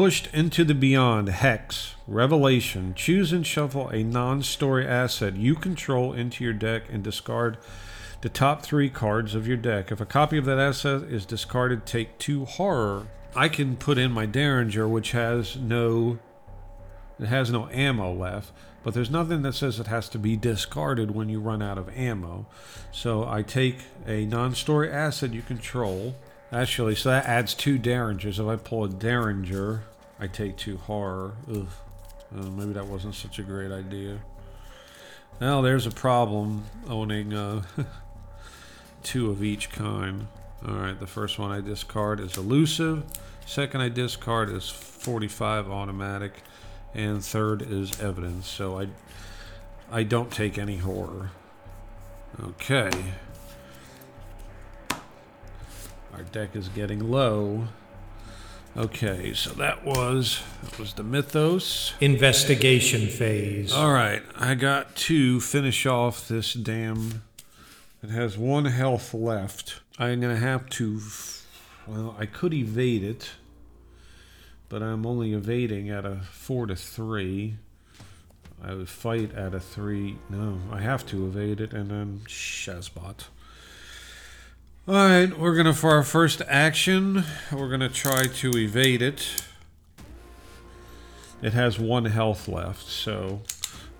Pushed into the beyond, Hex, Revelation. Choose and shuffle a non story asset you control into your deck and discard the top three cards of your deck. If a copy of that asset is discarded, take two horror. I can put in my Derringer, which has no It has no ammo left, but there's nothing that says it has to be discarded when you run out of ammo. So I take a non story asset you control. Actually, so that adds two Derringers. If I pull a Derringer, I take two horror. Ugh. Uh, maybe that wasn't such a great idea. Now there's a problem owning uh, two of each kind. All right, the first one I discard is elusive. Second I discard is 45 automatic, and third is evidence. So I I don't take any horror. Okay. Our deck is getting low. Okay, so that was that was the mythos. Investigation phase. All right, I got to finish off this damn. It has one health left. I'm gonna have to. Well, I could evade it, but I'm only evading at a four to three. I would fight at a three. No, I have to evade it, and then Shazbot. All right, we're gonna for our first action. We're gonna try to evade it. It has one health left, so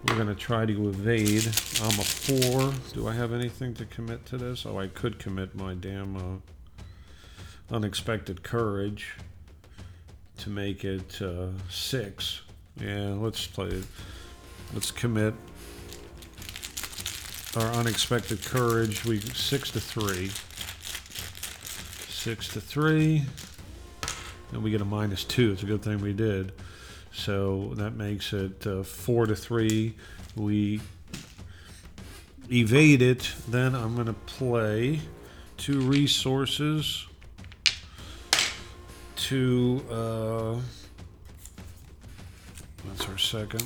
we're gonna try to evade. I'm a four. Do I have anything to commit to this? Oh, I could commit my damn uh, unexpected courage to make it uh, six. Yeah, let's play it. Let's commit our unexpected courage. We six to three. Six to three. And we get a minus two. It's a good thing we did. So that makes it uh, four to three. We evade it. Then I'm going to play two resources to. Uh, that's our second.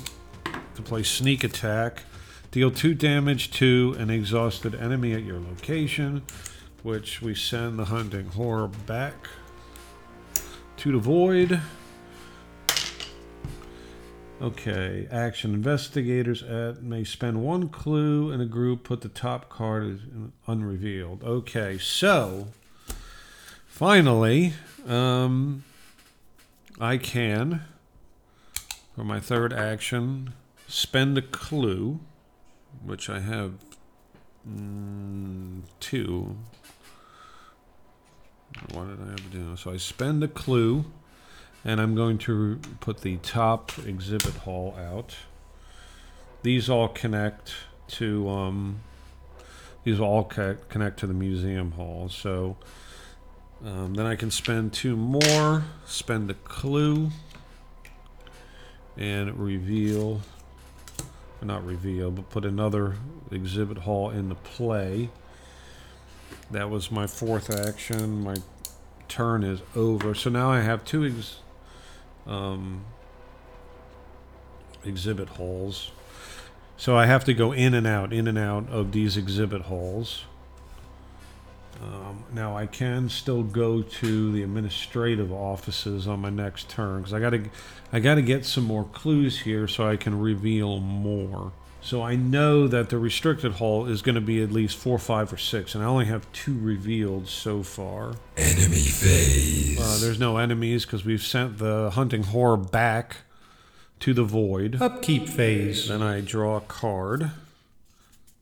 To play sneak attack. Deal two damage to an exhausted enemy at your location, which we send the hunting horror back to the void. Okay, action. Investigators at may spend one clue in a group. Put the top card as unrevealed. Okay, so finally, um, I can, for my third action, spend a clue, which I have mm, two. What did I have to do? So I spend a clue and I'm going to put the top exhibit hall out. These all connect to um, these all connect to the museum hall. So um, then I can spend two more, spend a clue, and reveal, not reveal, but put another exhibit hall into play. That was my fourth action. My turn is over. So now I have two ex- um, exhibit halls. So I have to go in and out, in and out of these exhibit halls. Um, now I can still go to the administrative offices on my next turn because I got to, I got to get some more clues here so I can reveal more. So I know that the restricted hall is going to be at least four, five, or six, and I only have two revealed so far. Enemy phase. Uh, there's no enemies because we've sent the hunting horror back to the void. Upkeep phase. Then I draw a card,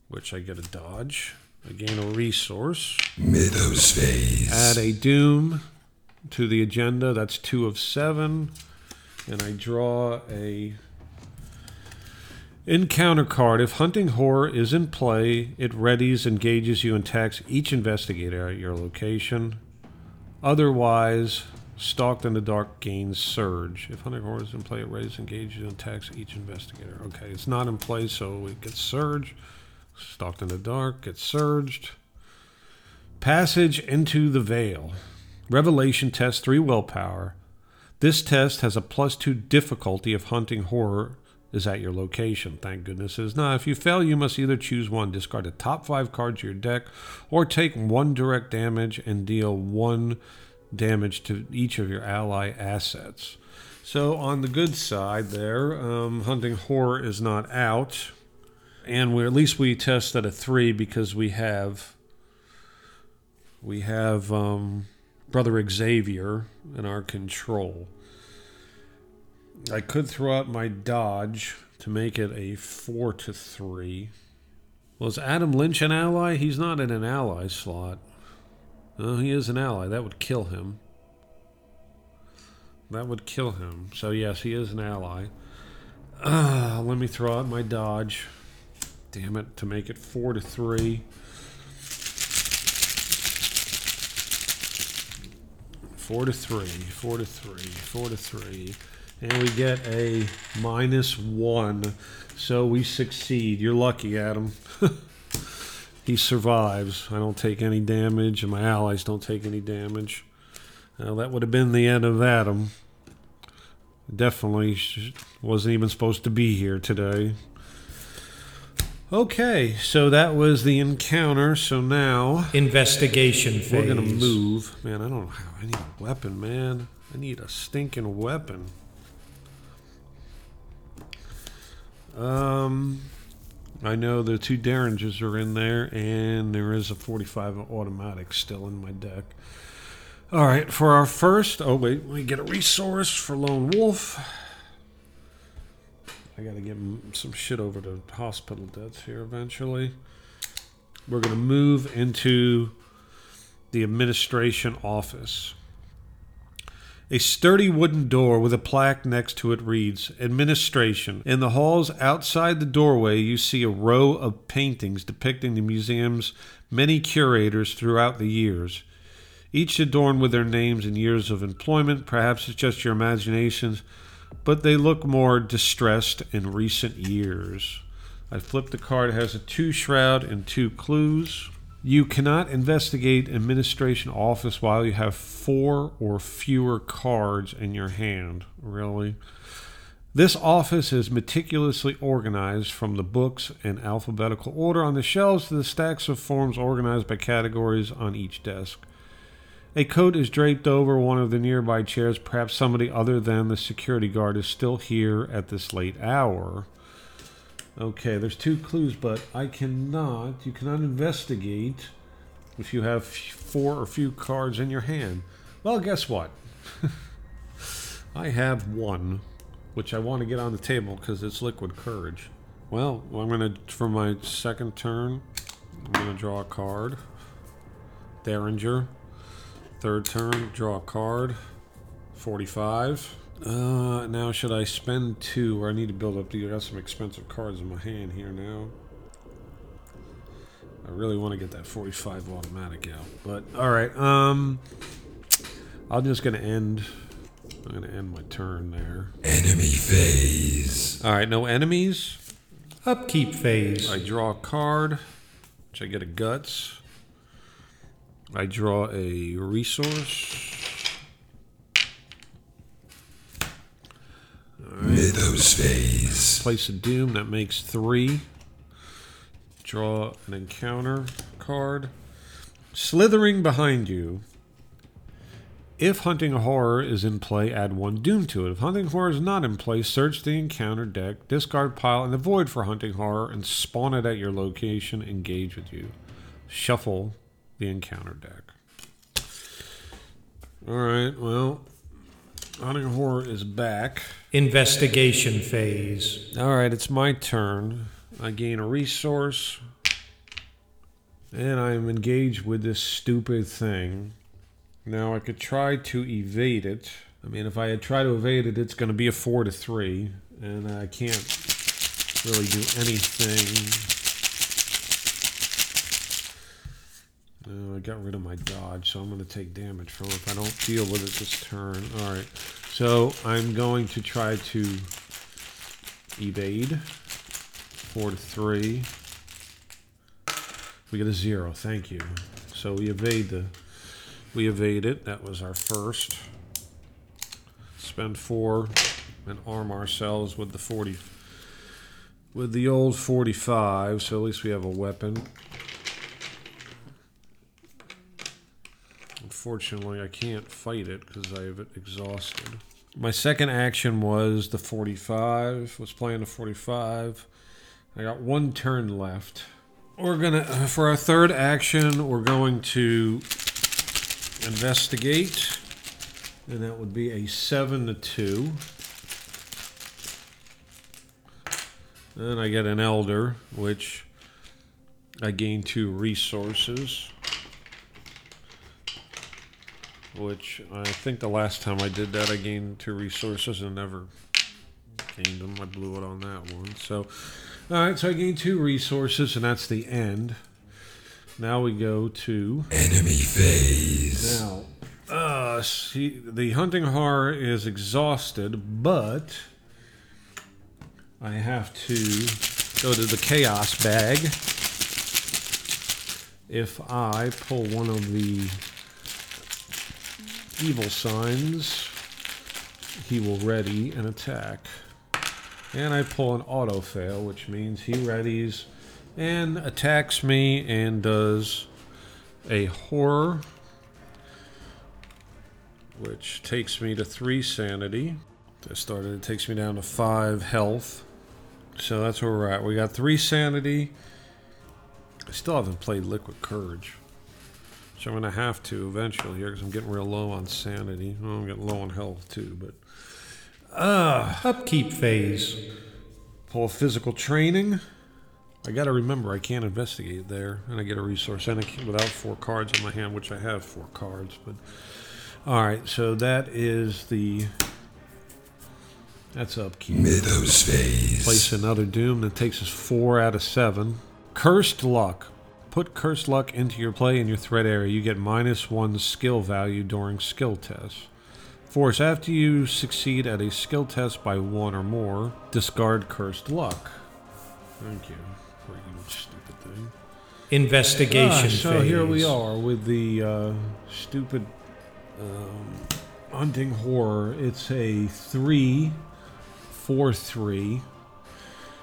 which I get a dodge. I gain a resource. Mythos phase. Add a doom to the agenda. That's two of seven. And I draw a encounter card. If hunting horror is in play, it readies, engages you, and attacks each investigator at your location. Otherwise, stalked in the dark gains surge. If hunting horror is in play, it readies, engages, and attacks each investigator. Okay, it's not in play, so it gets surge. Stalked in the dark gets surged. Passage into the veil. Revelation test three willpower. This test has a plus two difficulty if hunting horror is at your location. Thank goodness it is not. If you fail, you must either choose one, discard the top five cards of your deck, or take one direct damage and deal one damage to each of your ally assets. So on the good side, there, um, hunting horror is not out, and we at least we test at a three because we have we have um, brother Xavier in our control. I could throw out my dodge to make it a four to three. Was Adam Lynch an ally? He's not in an ally slot. No, he is an ally. That would kill him. That would kill him. So yes, he is an ally. Uh, let me throw out my dodge. Damn it, to make it four to three. Four to three, four to three, four to three. And we get a minus one. So we succeed. You're lucky, Adam. he survives. I don't take any damage, and my allies don't take any damage. Well, that would have been the end of Adam. Definitely wasn't even supposed to be here today. Okay, so that was the encounter. So now Investigation phase. we're gonna move. Man, I don't know how. I need a weapon, man. I need a stinking weapon. Um, I know the two Derringers are in there, and there is a 45 automatic still in my deck. All right, for our first. Oh wait, we get a resource for Lone Wolf. I gotta get some shit over to hospital debts here eventually. We're gonna move into the administration office. A sturdy wooden door with a plaque next to it reads Administration. In the halls outside the doorway, you see a row of paintings depicting the museum's many curators throughout the years, each adorned with their names and years of employment. Perhaps it's just your imaginations, but they look more distressed in recent years. I flipped the card. It has a two shroud and two clues. You cannot investigate administration office while you have four or fewer cards in your hand. Really? This office is meticulously organized from the books in alphabetical order on the shelves to the stacks of forms organized by categories on each desk. A coat is draped over one of the nearby chairs. Perhaps somebody other than the security guard is still here at this late hour. Okay, there's two clues, but I cannot. You cannot investigate if you have four or few cards in your hand. Well, guess what? I have one, which I want to get on the table because it's liquid courage. Well, I'm gonna for my second turn. I'm gonna draw a card. Derringer. Third turn, draw a card. 45. Uh, now should I spend two? Or I need to build up. the- I got some expensive cards in my hand here now. I really want to get that 45 automatic out. But all right. Um, I'm just gonna end. I'm gonna end my turn there. Enemy phase. All right. No enemies. Upkeep phase. I draw a card, which I get a guts. I draw a resource. Place a doom that makes three. Draw an encounter card. Slithering behind you. If hunting horror is in play, add one doom to it. If hunting horror is not in play, search the encounter deck, discard pile in the void for hunting horror, and spawn it at your location. Engage with you. Shuffle the encounter deck. All right. Well, hunting horror is back. Investigation phase. All right, it's my turn. I gain a resource, and I'm engaged with this stupid thing. Now I could try to evade it. I mean, if I had tried to evade it, it's going to be a four to three, and I can't really do anything. Uh, I got rid of my dodge, so I'm going to take damage from it if I don't deal with it this turn. All right, so I'm going to try to evade. Four to three. We get a zero. Thank you. So we evade the. We evade it. That was our first. Spend four and arm ourselves with the forty. With the old forty-five, so at least we have a weapon. Unfortunately, I can't fight it because I've it exhausted. My second action was the 45. Was playing the 45. I got one turn left. We're gonna for our third action. We're going to investigate, and that would be a seven to two. Then I get an elder, which I gain two resources. Which I think the last time I did that, I gained two resources and never gained them. I blew it on that one. So, all right, so I gained two resources, and that's the end. Now we go to Enemy phase. now. Uh, see, the hunting horror is exhausted, but I have to go to the chaos bag. If I pull one of the evil signs, he will ready and attack. And I pull an auto fail, which means he readies and attacks me and does a horror, which takes me to three sanity. I started, it takes me down to five health. So that's where we're at. We got three sanity. I still haven't played Liquid Courage. So I'm going to have to eventually here because I'm getting real low on sanity. Well, I'm getting low on health too, but. Uh, Upkeep phase. pull physical training. I got to remember I can't investigate there, and I get a resource and I without four cards in my hand, which I have four cards. But all right, so that is the that's upkeep. Mythos phase. Place another doom that takes us four out of seven. Cursed luck. Put cursed luck into your play in your threat area. You get minus one skill value during skill tests. Force after you succeed at a skill test by one or more, discard cursed luck. Thank you for you stupid thing. Investigation Ah, so phase. here we are with the uh, stupid um, hunting horror. It's a three, four, three.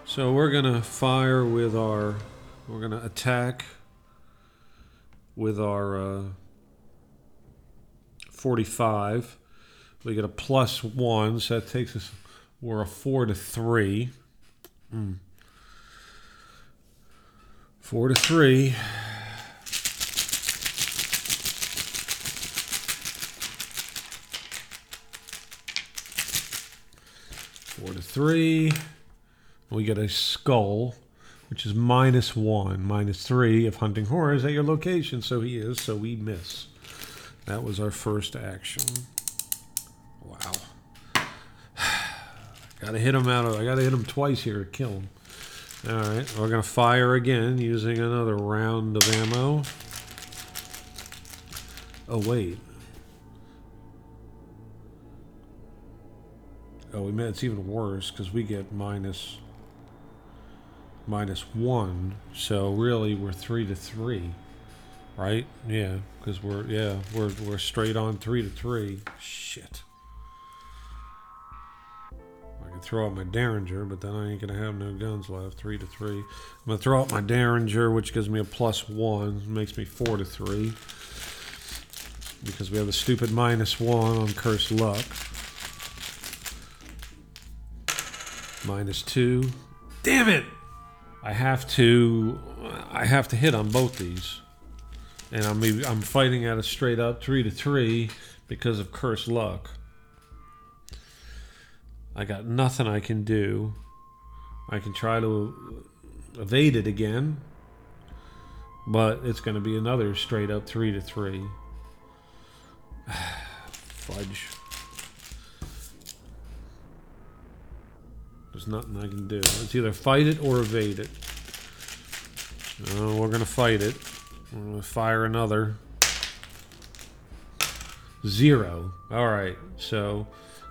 So we're gonna fire with our. We're gonna attack with our uh, forty-five. We get a plus one, so that takes us. We're a four to three. Mm. Four to three. Four to three. We get a skull, which is minus one. Minus three if hunting horror is at your location. So he is, so we miss. That was our first action. Wow. gotta hit him out of I gotta hit him twice here to kill him. Alright, we're gonna fire again using another round of ammo. Oh wait. Oh, we meant it's even worse because we get minus minus one. So really, we're three to three, right? Yeah, because we're yeah we're we're straight on three to three. Shit. I can throw out my Derringer, but then I ain't gonna have no guns left. Three to three. I'm gonna throw out my Derringer, which gives me a plus one, makes me four to three. Because we have a stupid minus one on cursed luck. Minus two. Damn it! I have to I have to hit on both these. And I'm I'm fighting at a straight up three to three because of cursed luck. I got nothing I can do. I can try to evade it again, but it's going to be another straight up three to three. Fudge. There's nothing I can do. It's either fight it or evade it. No, we're to fight it. We're to fire another. Zero. All right. So,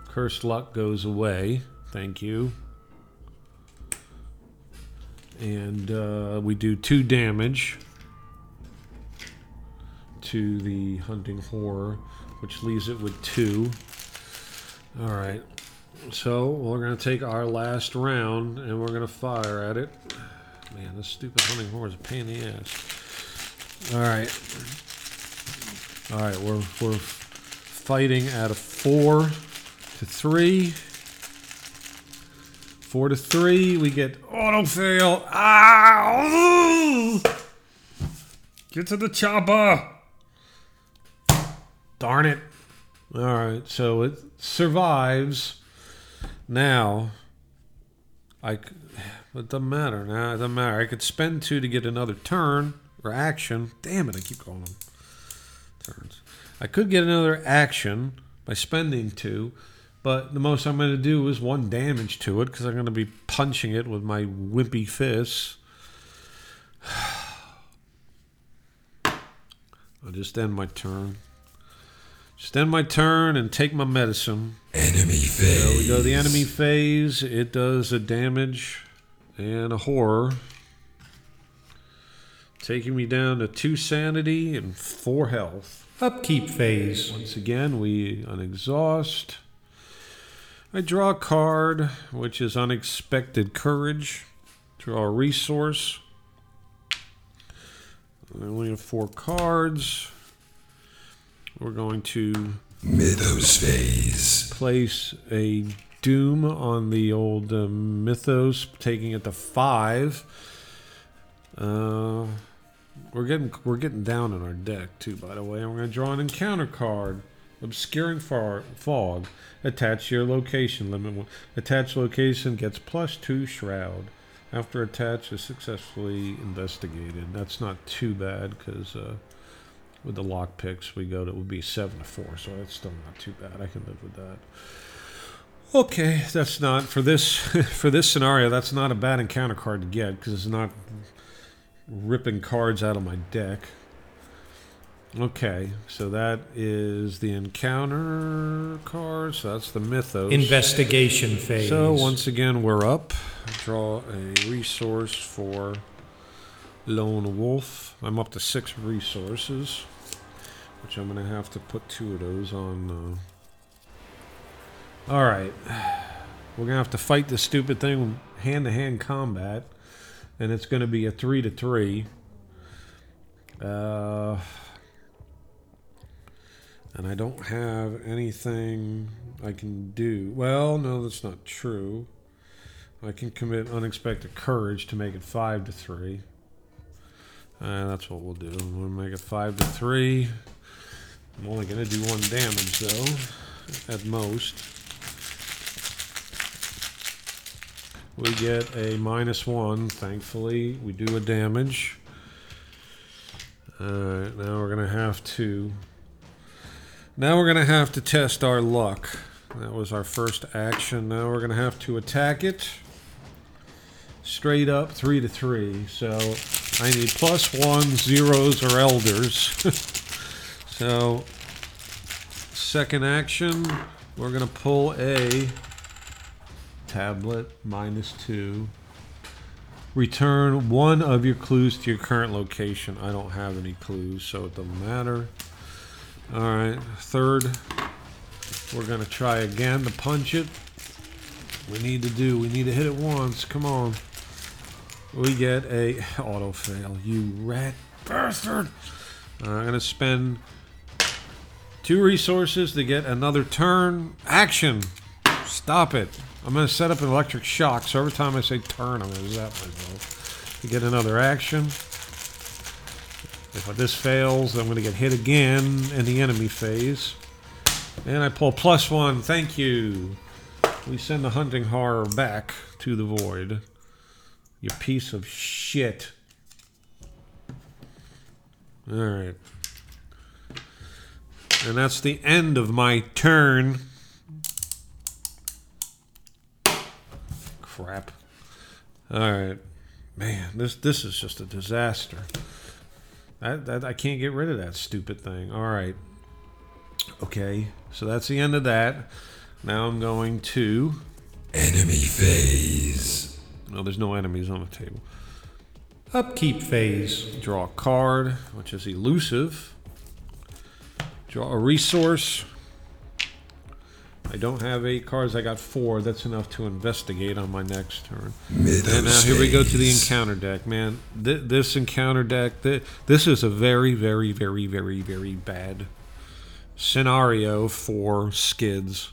cursed luck goes away. Thank you. And uh, we do two damage to the hunting horror, which leaves it with two. All right. So we're going to take our last round and we're going to fire at it. Man, this stupid hunting horror is a pain in the ass. All right. All right, we're, we're fighting at a four to three. Four to three, we get auto fail. Ow! Get to the chopper. Darn it. All right, so it survives. Now, I It doesn't matter. now. it doesn't matter. I could spend two to get another turn or action. Damn it, I keep calling them turns. I could get another action by spending two, but the most I'm going to do is one damage to it because I'm going to be punching it with my wimpy fists. I'll just end my turn. Just end my turn and take my medicine. Enemy There we go. phase. The enemy phase. It does a damage and a horror. Taking me down to two sanity and four health. Upkeep phase. Once again, we unexhaust. I draw a card, which is unexpected courage. Draw a resource. I only have four cards. We're going to Mythos phase. place a doom on the old uh, mythos, taking it to five. Uh, we're getting we're getting down in our deck too. By the way, and we're going to draw an encounter card, obscuring far, fog. Attach your location limit. one. Attached location gets plus two shroud. After attach is successfully investigated. That's not too bad because. Uh, with the lock picks, we go to it would be seven to four, so that's still not too bad. I can live with that. Okay, that's not for this for this scenario. That's not a bad encounter card to get because it's not ripping cards out of my deck. Okay, so that is the encounter card. So that's the mythos. Investigation phase. So once again, we're up. Draw a resource for Lone Wolf. I'm up to six resources, which I'm going to have to put two of those on. Uh... All right. We're going to have to fight this stupid thing hand to hand combat, and it's going to be a three to three. Uh, and I don't have anything I can do. Well, no, that's not true. I can commit unexpected courage to make it five to three. That's what we'll do. We'll make it five to three. I'm only going to do one damage though, at most. We get a minus one. Thankfully, we do a damage. Alright, now we're going to have to. Now we're going to have to test our luck. That was our first action. Now we're going to have to attack it. Straight up, three to three. So I need plus one, zeros, or elders. so, second action, we're going to pull a tablet, minus two. Return one of your clues to your current location. I don't have any clues, so it doesn't matter. All right, third, we're going to try again to punch it. We need to do, we need to hit it once. Come on. We get a auto fail. You rat bastard. Uh, I'm to spend two resources to get another turn. Action. Stop it. I'm to set up an electric shock, so every time I say turn, I'm to zap myself. To get another action. If this fails, I'm to get hit again in the enemy phase. And I pull plus one. Thank you. We send the hunting horror back to the void. You piece of shit. Alright. And that's the end of my turn. Crap. Alright. Man, this this is just a disaster. That, that I can't get rid of that stupid thing. Alright. Okay. So that's the end of that. Now I'm going to Enemy phase. No, there's no enemies on the table. Upkeep phase. Draw a card, which is elusive. Draw a resource. I don't have eight cards. I got four. That's enough to investigate on my next turn. Mythos And now here we go to the encounter deck, man. Th- this encounter deck, th- this is a very, very, very, very, very bad scenario for skids.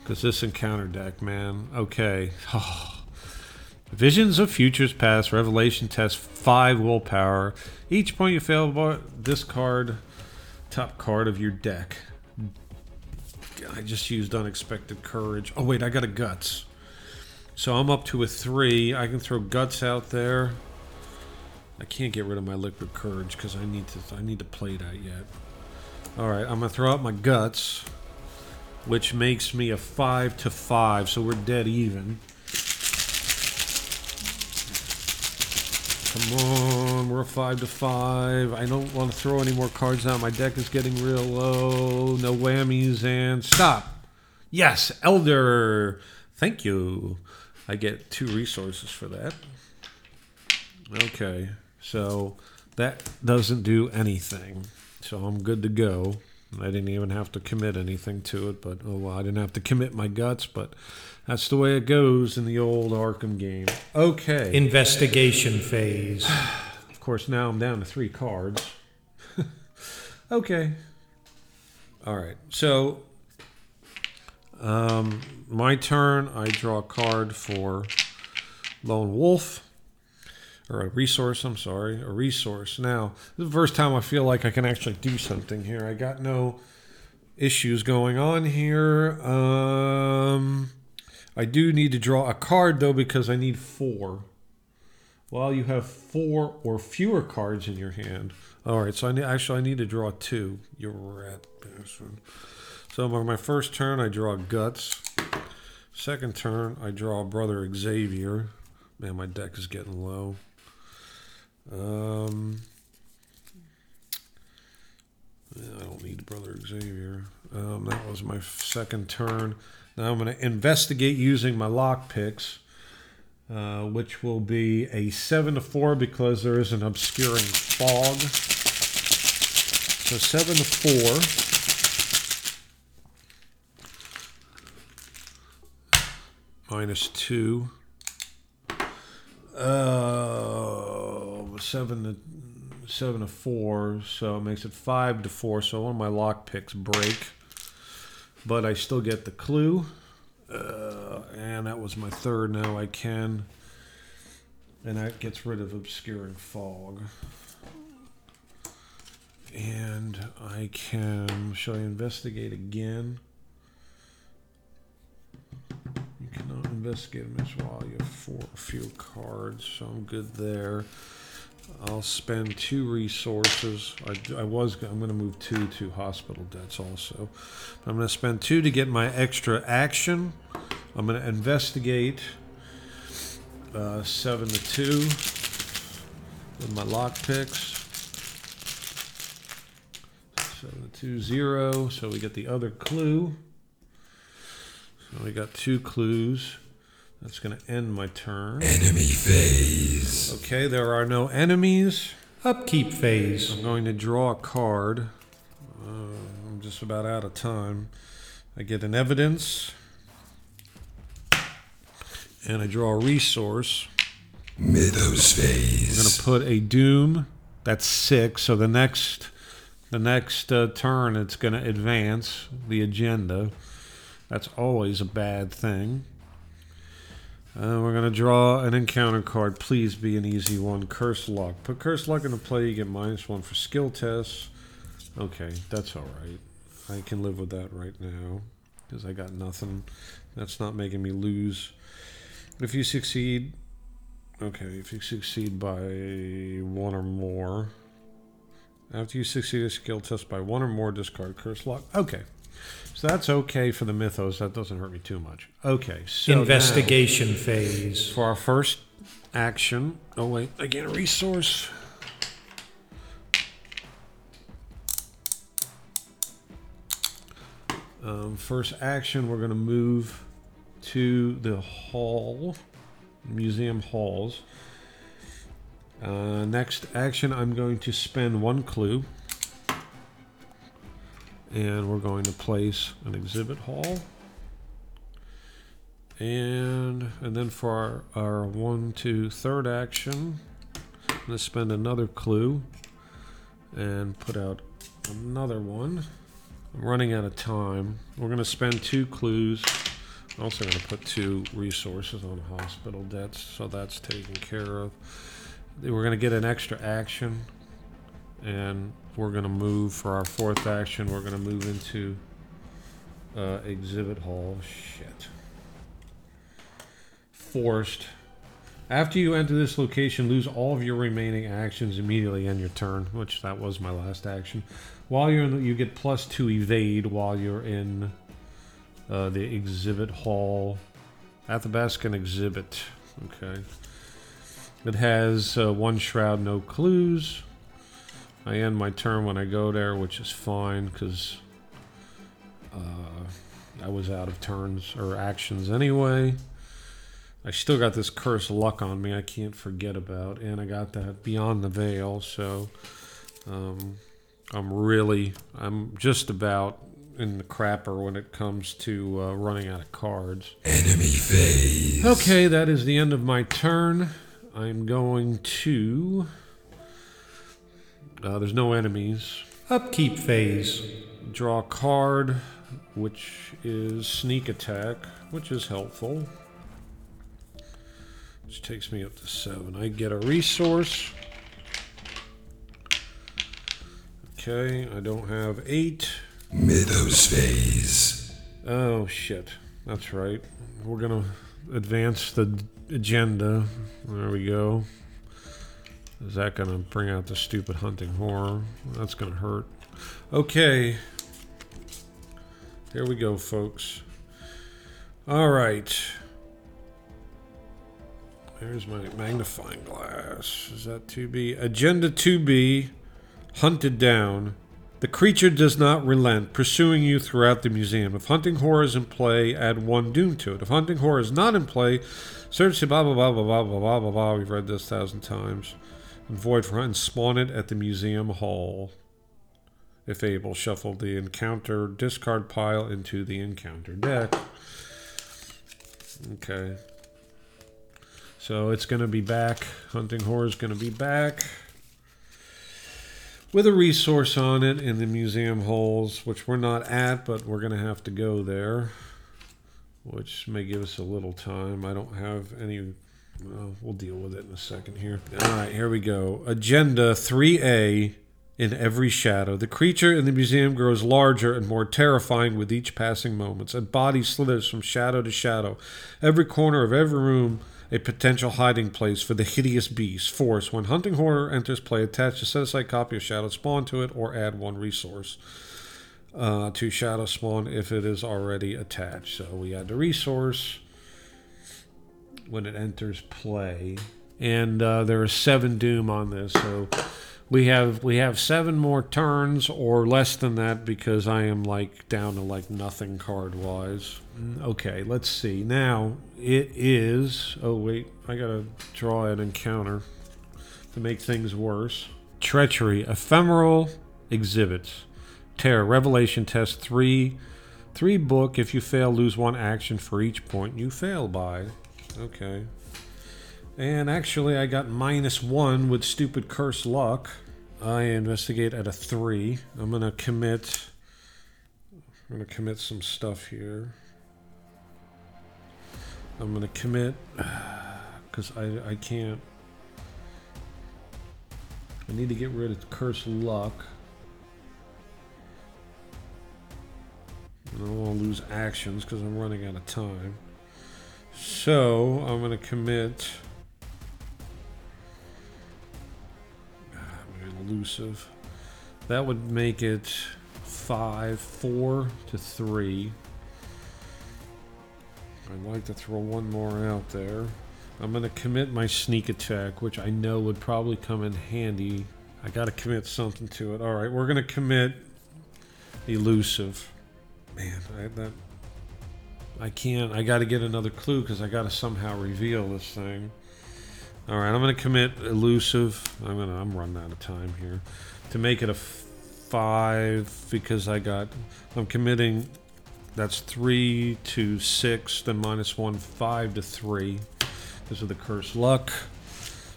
Because this encounter deck, man. Okay. Oh. Visions of Futures Past, Revelation Test, 5 willpower. Each point you fail, discard top card of your deck. I just used Unexpected Courage. Oh, wait, I got a Guts. So I'm up to a three. I can throw guts out there. I can't get rid of my liquid courage because I need to. I need to play that yet. All right, I'm gonna throw out my guts, which makes me a five to five. So we're dead even. Come on, we're five to five. I don't want to throw any more cards out. My deck is getting real low. No whammies and stop. Yes, Elder. Thank you. I get two resources for that. Okay, so that doesn't do anything. So I'm good to go. I didn't even have to commit anything to it, but oh well, I didn't have to commit my guts, but that's the way it goes in the old Arkham game. Okay. Investigation phase. Of course, now I'm down to three cards. okay. All right. So, um, my turn. I draw a card for Lone Wolf. Or a resource, I'm sorry. A resource. Now, this is the first time I feel like I can actually do something here. I got no issues going on here. Um, I do need to draw a card, though, because I need four. Well, you have four or fewer cards in your hand. All right, so I need, actually I need to draw two. You rat bastard. So my, my first turn, I draw guts. Second turn, I draw brother Xavier. Man, my deck is getting low. Um, I don't need brother Xavier. Um, that was my second turn. Now I'm going to investigate using my lock picks uh, which will be a 7 to 4 because there is an obscuring fog. So 7 to 4 minus 2. Uh, 7 to 7 to 4, so it makes it 5 to 4. So one of my lock picks break, but I still get the clue. Uh, and that was my third. Now I can. And that gets rid of obscuring fog. And I can. Shall I investigate again? You cannot investigate miss while you have four few cards, so I'm good there. I'll spend two resources. I, I was. I'm going to move two to hospital debts also. I'm going to spend two to get my extra action. I'm going to investigate uh, seven to two with my lock picks. Seven to two zero. So we get the other clue. So we got two clues. That's going to end my turn. Enemy phase. Okay, there are no enemies. Upkeep phase. I'm going to draw a card. Uh, I'm just about out of time. I get an evidence. And I draw a resource. Mythos phase. I'm going to put a doom. That's six. So the next, the next uh, turn, it's going to advance the agenda. That's always a bad thing. Uh, we're going to draw an encounter card. Please be an easy one. Curse luck. Put curse luck into play. You get minus one for skill tests. Okay, that's all right. I can live with that right now because I got nothing. That's not making me lose. If you succeed, okay. If you succeed by one or more, after you succeed a skill test by one or more, discard curse luck. Okay, so that's okay for the mythos. That doesn't hurt me too much. Okay, so now- Investigation phase. for our first action. Oh wait, I get a resource. Um, first action, we're going to move to the hall, museum halls. Uh, next action, I'm going to spend one clue, and we're going to place an exhibit hall. And and then for our, our one, two, third action, I'm gonna spend another clue and put out another one. I'm running out of time. We're gonna spend two clues. I'm also gonna put two resources on hospital debts, so that's taken care of. We're gonna get an extra action, and we're gonna move for our fourth action. We're gonna move into uh, exhibit hall. Shit forced. After you enter this location, lose all of your remaining actions immediately end your turn, which that was my last action. While you're in, the, you get plus two evade while you're in uh, the exhibit hall. Athabascan exhibit. Okay. It has uh, one shroud, no clues. I end my turn when I go there, which is fine because uh, I was out of turns or actions anyway. I still got this curse luck on me I can't forget about, and I got that beyond the veil, so um, I'm really, I'm just about in the crapper when it comes to uh, running out of cards. Enemy phase. Okay, that is the end of my turn. I'm going to. Uh, there's no enemies. Upkeep phase. Draw a card, which is sneak attack, which is helpful. Which takes me up to seven. I get a resource. Okay, I don't have eight. Mythos phase. Oh shit, that's right. We're gonna advance the agenda. There we go. Is that gonna bring out the stupid hunting horror? That's gonna hurt. Okay. Here we go, folks. All right. There's my magnifying glass. Is that 2B? Agenda 2B Hunted Down. The creature does not relent, pursuing you throughout the museum. If hunting horror is in play, add one doom to it. If hunting horror is not in play, search the blah blah blah blah blah blah blah blah. We've read this a thousand times. And void for hunt and spawn it at the museum hall. If able, shuffle the encounter discard pile into the encounter deck. Okay. So it's going to be back. Hunting horror is going to be back with a resource on it in the museum halls, which we're not at, but we're going to have to go there, which may give us a little time. I don't have any. Well, we'll deal with it in a second here. All right, here we go. Agenda 3A in every shadow. The creature in the museum grows larger and more terrifying with each passing moment. Its body slithers from shadow to shadow. Every corner of every room a potential hiding place for the hideous beast. Force. When hunting horror enters play, attach a set aside copy of Shadow Spawn to it or add one resource uh, to Shadow Spawn if it is already attached. So we add the resource when it enters play. And uh, there is seven doom on this, so we have we have seven more turns or less than that because I am like down to like nothing card wise. Okay, let's see. Now it is. Oh wait, I gotta draw an encounter to make things worse. Treachery, ephemeral exhibits, terror, revelation test three, three book. If you fail, lose one action for each point you fail by. Okay. And actually, I got minus one with stupid curse luck. I investigate at a three. I'm gonna commit. I'm gonna commit some stuff here. I'm gonna commit because I I can't. I need to get rid of curse luck. And I don't want to lose actions because I'm running out of time. So I'm gonna commit. Ah, very elusive. That would make it five, four to three. I'd like to throw one more out there. I'm going to commit my sneak attack, which I know would probably come in handy. I got to commit something to it. All right, we're going to commit elusive. Man, I, that I can't. I got to get another clue because I got to somehow reveal this thing. All right, I'm going to commit elusive. I'm going to. I'm running out of time here to make it a five because I got. I'm committing. That's three to six, then minus one, five to three. This is the curse luck.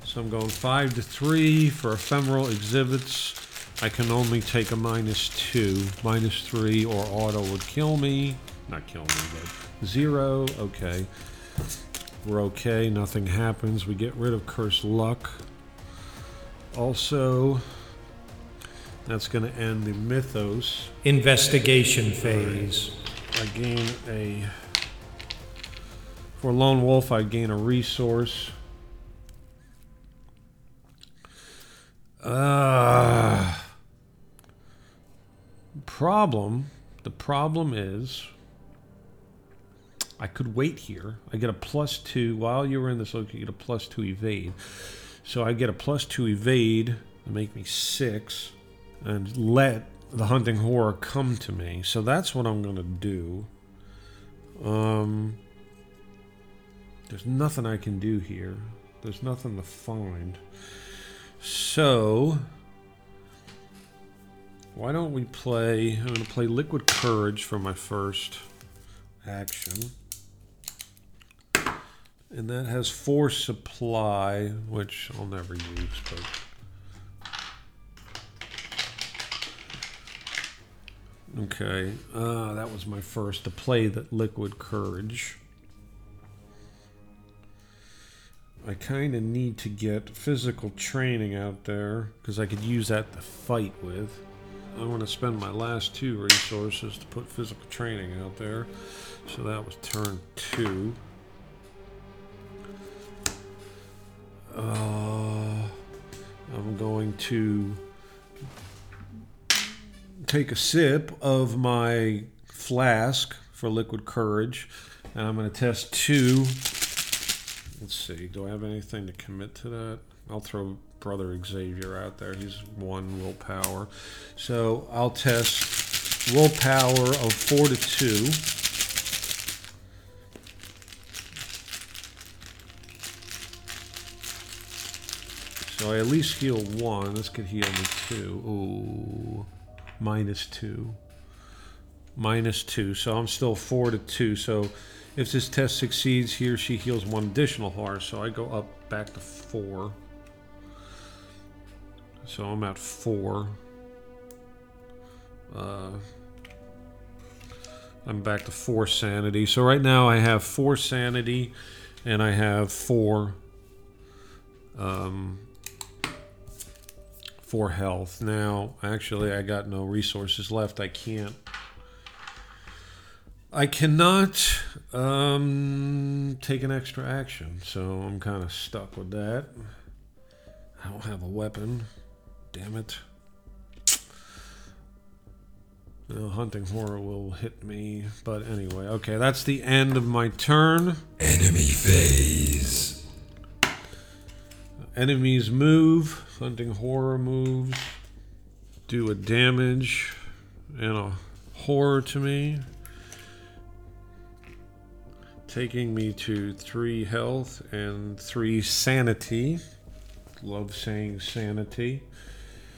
So I'm going five to three for ephemeral exhibits. I can only take a minus two. Minus three or auto would kill me. Not kill me, but zero. Okay. We're okay. Nothing happens. We get rid of curse luck. Also, that's going to end the mythos. Investigation phase. I gain a For Lone Wolf, I gain a resource. Uh, problem. The problem is I could wait here. I get a plus two while you were in this location. You get a plus two evade. So I get a plus two evade to make me six, and let the hunting horror come to me. So that's what I'm gonna do. Um, there's nothing I can do here. There's nothing to find. So why don't we play? I'm gonna play Liquid Courage for my first action. And that has force supply, which I'll never use, but. Okay, uh, that was my first to play that liquid courage. I kind of need to get physical training out there because I could use that to fight with. I want to spend my last two resources to put physical training out there. So that was turn two. Uh, I'm going to take a sip of my flask for liquid courage, and I'm going to test two. Let's see, do I have anything to commit to that? I'll throw Brother Xavier out there. He's one willpower. So I'll test willpower of four to two. So I at least heal one. This could heal me two. Ooh. Minus two. Minus two. So I'm still four to two. So if this test succeeds, he or she heals one additional heart. So I go up back to four. So I'm at four. Uh, I'm back to four sanity. So right now I have four sanity and I have four um, four health. Now, actually, I got no resources left. I can't. I cannot um, take an extra action, so I'm kind of stuck with that. I don't have a weapon. Damn it. Hunting horror will hit me, but anyway, okay, that's the end of my turn. Enemy phase. Enemies move, hunting horror moves, do a damage and a horror to me, taking me to three health and three sanity. Love saying sanity.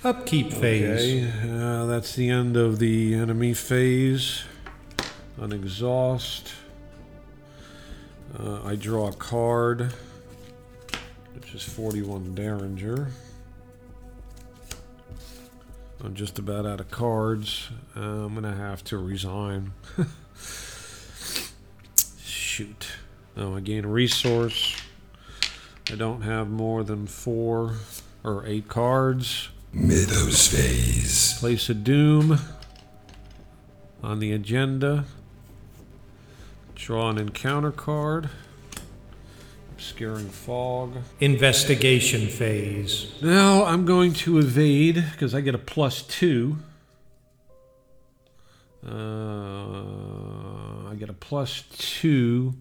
Upkeep phase. Okay, uh, that's the end of the enemy phase. An exhaust. Uh, I draw a card, which is 41 Derringer. I'm just about out of cards. Uh, I'm gonna have to resign. Shoot. Oh, I gain a resource. I don't have more than four or eight cards. Mythos phase. Place of Doom on the agenda. Draw an encounter card. Obscuring Fog. Investigation phase. Now I'm going to evade because I get a plus two. Uh, I get a plus two.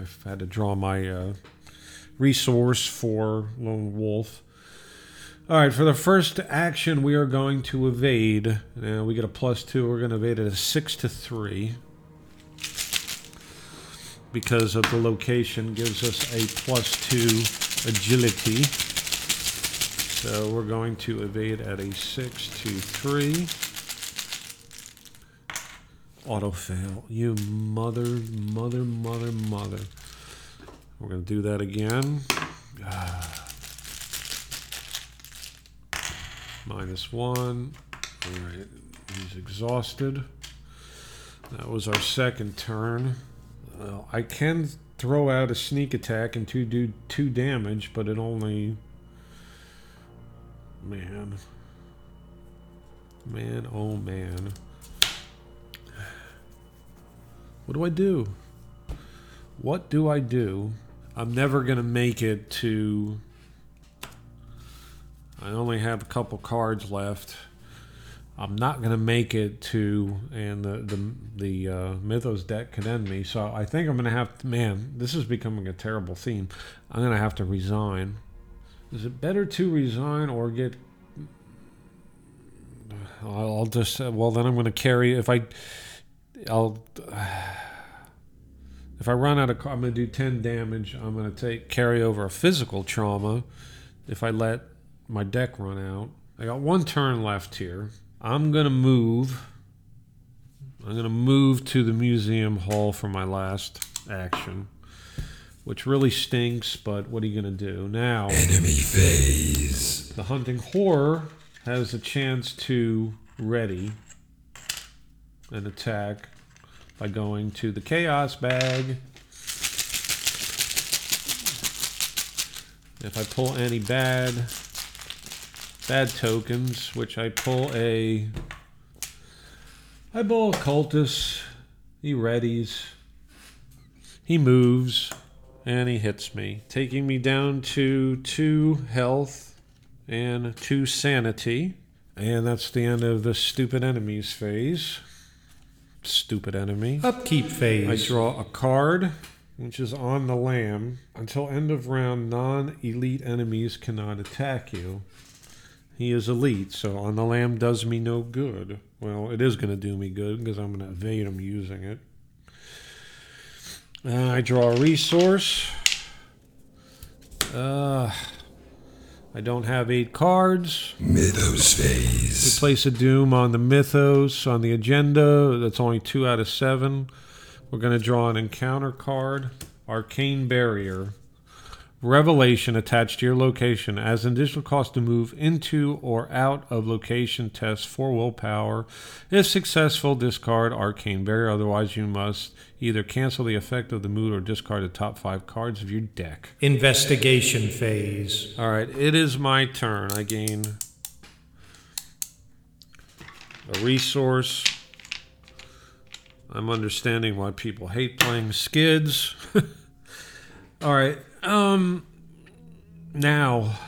I've had to draw my uh, resource for Lone Wolf. All right, for the first action, we are going to evade. Now we get a plus two. We're going to evade at a six to three because of the location gives us a plus two agility. So we're going to evade at a six to three. Auto fail. You mother, mother, mother, mother. We're going to do that again. Ah. Minus one. All right. He's exhausted. That was our second turn. I can throw out a sneak attack and two do two damage, but it only. Man. Man, oh man. What do I do? What do I do? I'm never going to make it to. I only have a couple cards left. I'm not going to make it to, and the the, the uh, Mythos deck can end me. So I think I'm going to have to. Man, this is becoming a terrible theme. I'm going to have to resign. Is it better to resign or get? I'll just. Well, then I'm going to carry. If I, I'll. If I run out of, I'm going to do 10 damage. I'm going to take carry over a physical trauma. If I let my deck run out, I got one turn left here. I'm going to move. I'm going to move to the museum hall for my last action, which really stinks, but what are you going to do? Now, Enemy phase. the hunting horror has a chance to ready an attack by going to the chaos bag. If I pull any bad bad tokens, which I pull a I pull a cultist, he readies, he moves, and he hits me, taking me down to two health and two sanity. And that's the end of the stupid enemies phase. Stupid enemy. Upkeep phase. I draw a card, which is On the Lam. Until end of round, non elite enemies cannot attack you. He is elite, so On the Lam does me no good. Well, it is going to do me good because I'm going to evade him using it. Uh, I draw a resource. Uh, I don't have eight cards. Mythos phase. We place a doom on the mythos on the agenda. That's only two out of seven. We're going to draw an encounter card. Arcane Barrier. Revelation attached to your location as an additional cost to move into or out of location test for willpower. If successful, discard Arcane Barrier. Otherwise, you must either cancel the effect of the mood or discard the top five cards of your deck. Investigation phase. All right, it is my turn. I gain a resource. I'm understanding why people hate playing skids. All right. Um now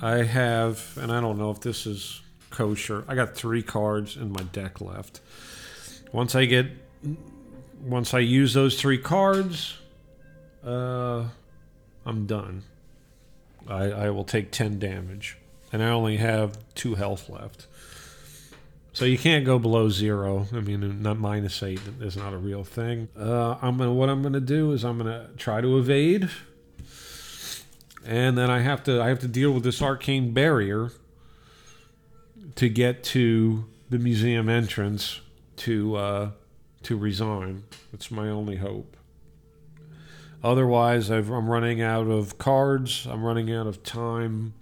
I have and I don't know if this is kosher. I got 3 cards in my deck left. Once I get once I use those 3 cards, uh I'm done. I, I will take 10 damage. And I only have 2 health left. So you can't go below zero. I mean, not minus eight is not a real thing. Uh, I'm gonna. What I'm gonna do is I'm gonna try to evade, and then I have to. I have to deal with this arcane barrier to get to the museum entrance to uh, to resign. That's my only hope. Otherwise, I've, I'm running out of cards. I'm running out of time.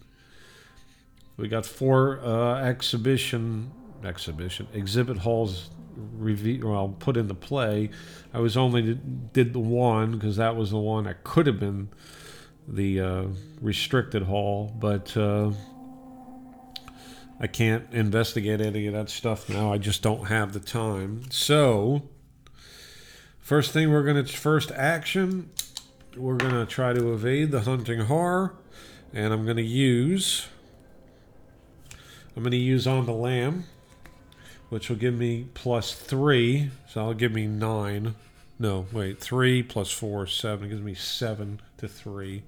We got four uh, exhibition exhibition exhibit halls reve- well put into play. I was only did the one because that was the one that could have been the uh, restricted hall, but uh, I can't investigate any of that stuff now. I just don't have the time. So first thing we're gonna first action we're gonna try to evade the hunting horror, and I'm gonna use. I'm going to use On the Lam, which will give me plus three. So I'll give me nine. No, wait, three plus four, seven. It gives me seven to three.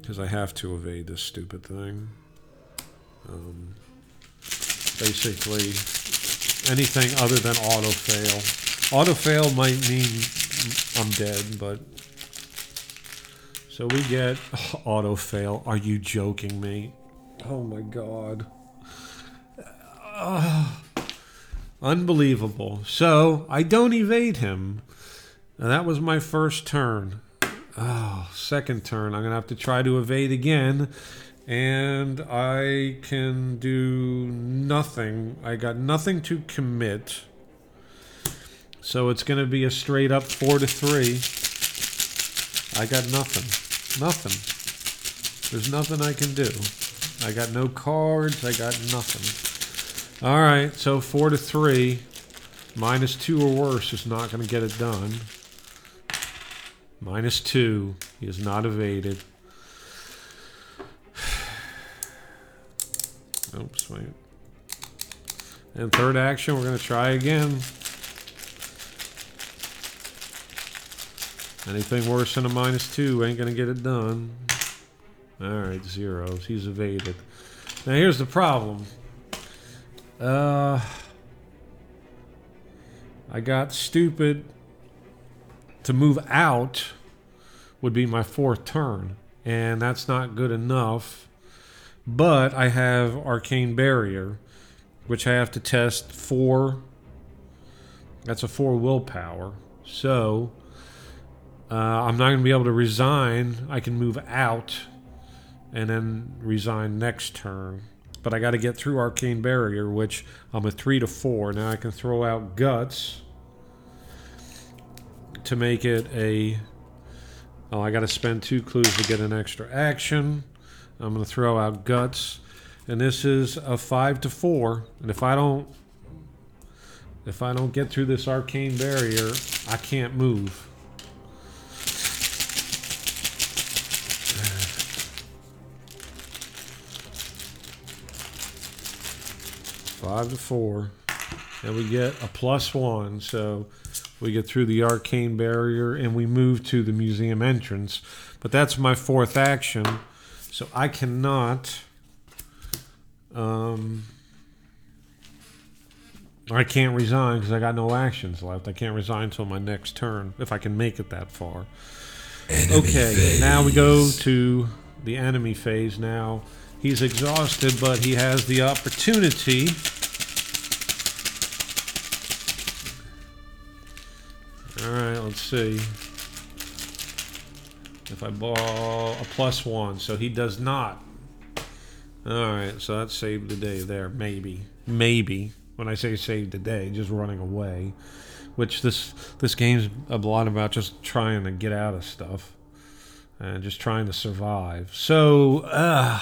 Because I have to evade this stupid thing. Um, basically, anything other than auto fail. Auto fail might mean I'm dead, but. So we get auto fail. Are you joking me? Oh my god. Ah, unbelievable. So I don't evade him. And that was my first turn. Oh, second turn. I'm going to have to try to evade again. And I can do nothing. I got nothing to commit. So it's going to be a straight up four to three. I got nothing. Nothing. There's nothing I can do. I got no cards. I got nothing. All right, so four to three. Minus two or worse is not going to get it done. Minus two. He is not evaded. Oops, wait. And third action, we're going to try again. Anything worse than a minus two ain't going to get it done. Alright, zeros. He's evaded. Now here's the problem. Uh, I got stupid to move out would be my fourth turn, and that's not good enough. But I have Arcane Barrier, which I have to test four. That's a four willpower. So uh, I'm not going to be able to resign. I can move out and then resign next turn. But I got to get through Arcane Barrier, which I'm a three to four. Now I can throw out Guts to make it a. Oh, I got to spend two clues to get an extra action. I'm going to throw out Guts, and this is a five to four. And if I don't, if I don't get through this Arcane Barrier, I can't move. Five to four. And we get a plus one. So we get through the arcane barrier and we move to the museum entrance. But that's my fourth action. So I cannot. Um, I can't resign because I got no actions left. I can't resign until my next turn if I can make it that far. Enemy Okay, phase. now we go to the enemy phase now. He's exhausted, but he has the opportunity. See. If I ball a plus one, so he does not. Alright, so that's saved the day there, maybe. Maybe. When I say saved the day, just running away. Which this this game's a lot about just trying to get out of stuff and just trying to survive. So, uh,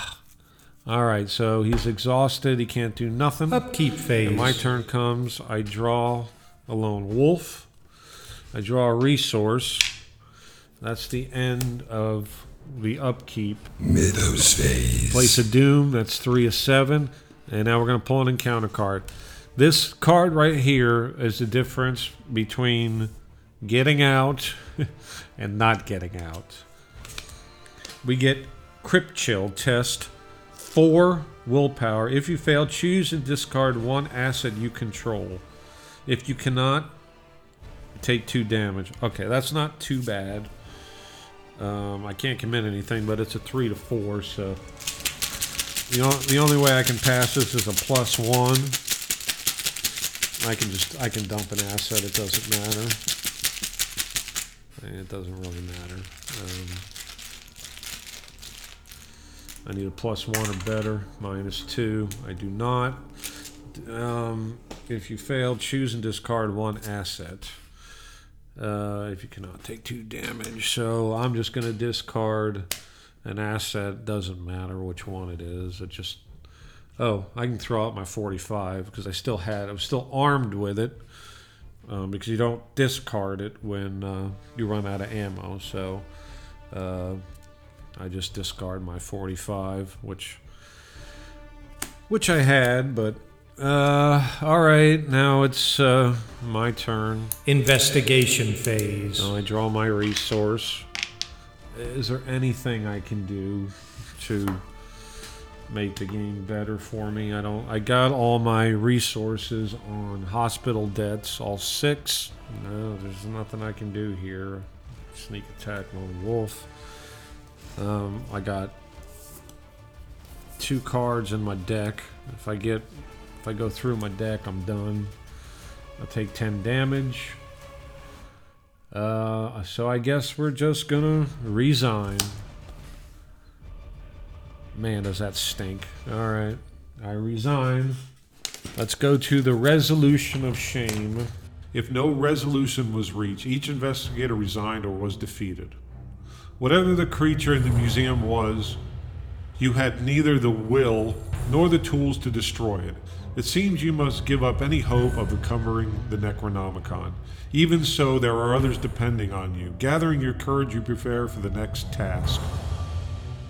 all right. So he's exhausted. He can't do nothing. Upkeep phase. And my turn comes. I draw a lone wolf. I draw a resource. That's the end of the upkeep. Mythos phase. Place of Doom. That's three of seven. And now we're going to pull an encounter card. This card right here is the difference between getting out and not getting out. We get Crypt Chill test four willpower. If you fail, choose and discard one asset you control. If you cannot, take two damage. Okay, that's not too bad. Um, I can't commit anything, but it's a three to four, so the, on, the only way I can pass this is a plus one. I can just I can dump an asset. It doesn't matter. It doesn't really matter. Um, I need a plus one or better. Minus two. I do not. Um, if you fail, choose and discard one asset. Uh, if you cannot take two damage, so I'm just going to discard an asset. Doesn't matter which one it is. It just oh, I can throw out my 45 because I still had. I was still armed with it um, because you don't discard it when uh, you run out of ammo. So uh, I just discard my 45, which which I had, but uh, all right. Now it's uh, my turn. Investigation phase. So I draw my resource. Is there anything I can do to make the game better for me? I don't. I got all my resources on hospital debts, all six. No, there's nothing I can do here. Sneak attack, lone wolf. Um, I got two cards in my deck. If I get, if I go through my deck, I'm done. I'll take 10 damage. Uh, so I guess we're just gonna resign. Man, does that stink. Alright, I resign. Let's go to the resolution of shame. If no resolution was reached, each investigator resigned or was defeated. Whatever the creature in the museum was, You had neither the will nor the tools to destroy it. It seems you must give up any hope of recovering the Necronomicon. Even so, there are others depending on you. Gathering your courage, you prepare for the next task.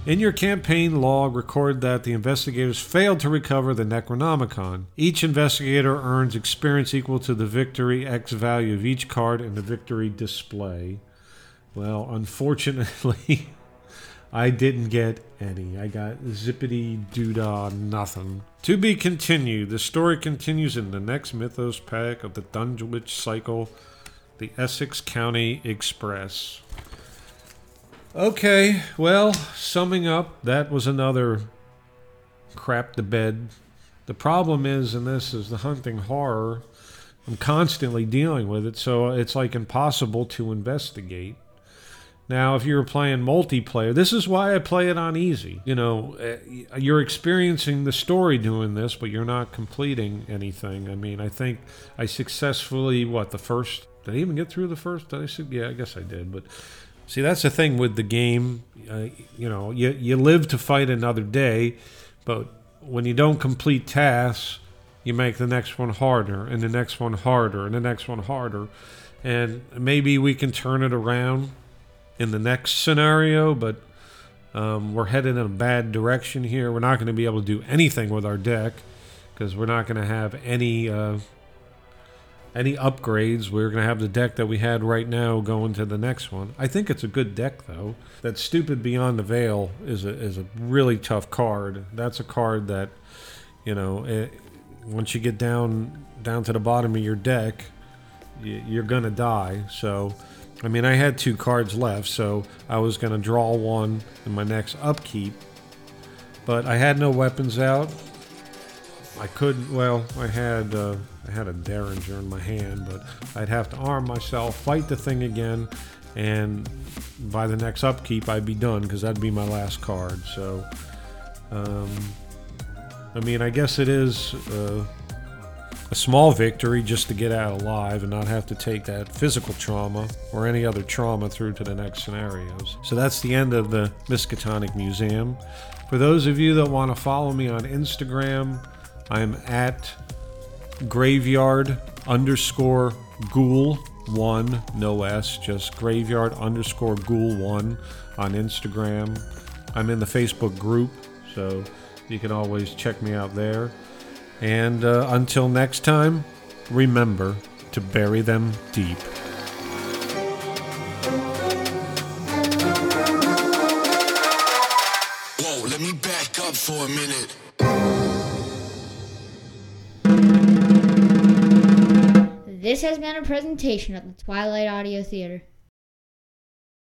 In your campaign log, record that the investigators failed to recover the Necronomicon. Each investigator earns experience equal to the victory X value of each card in the victory display. Well, unfortunately, I didn't get any. I got zippity doodah nothing. To be continued. The story continues in the next Mythos pack of the Dunwich Cycle, the Essex County Express. Okay, well, summing up, that was another crap the bed. The problem is, and this, is the hunting horror. I'm constantly dealing with it, so it's like impossible to investigate. Now, if you're playing multiplayer, this is why I play it on easy. You know, eh, you're experiencing the story doing this, but you're not completing anything. I mean, I think I successfully, what, the first, did I even get through the first? Did I see? Yeah, I guess I did. But see, that's the thing with the game. Uh, you know, you, you live to fight another day, but when you don't complete tasks, you make the next one harder, and the next one harder, and the next one harder. And maybe we can turn it around in the next scenario, but um, we're headed in a bad direction here. We're not going to be able to do anything with our deck because we're not going to have any uh, any upgrades. We're going to have the deck that we had right now going to the next one. I think it's a good deck though. That stupid Beyond the Veil is a is a really tough card. That's a card that you know it, once you get down down to the bottom of your deck, you, you're gonna die. So. I mean, I had two cards left, so I was going to draw one in my next upkeep. But I had no weapons out. I couldn't. Well, I had uh, I had a derringer in my hand, but I'd have to arm myself, fight the thing again, and by the next upkeep, I'd be done because that'd be my last card. So, um, I mean, I guess it is. Uh, a small victory just to get out alive and not have to take that physical trauma or any other trauma through to the next scenarios. So that's the end of the Miskatonic Museum. For those of you that want to follow me on Instagram, I'm at graveyard underscore ghoul one, no S, just graveyard underscore ghoul one on Instagram. I'm in the Facebook group, so you can always check me out there. And uh, until next time, remember to bury them deep. Whoa, let me back up for a minute. This has been a presentation of the Twilight Audio Theater.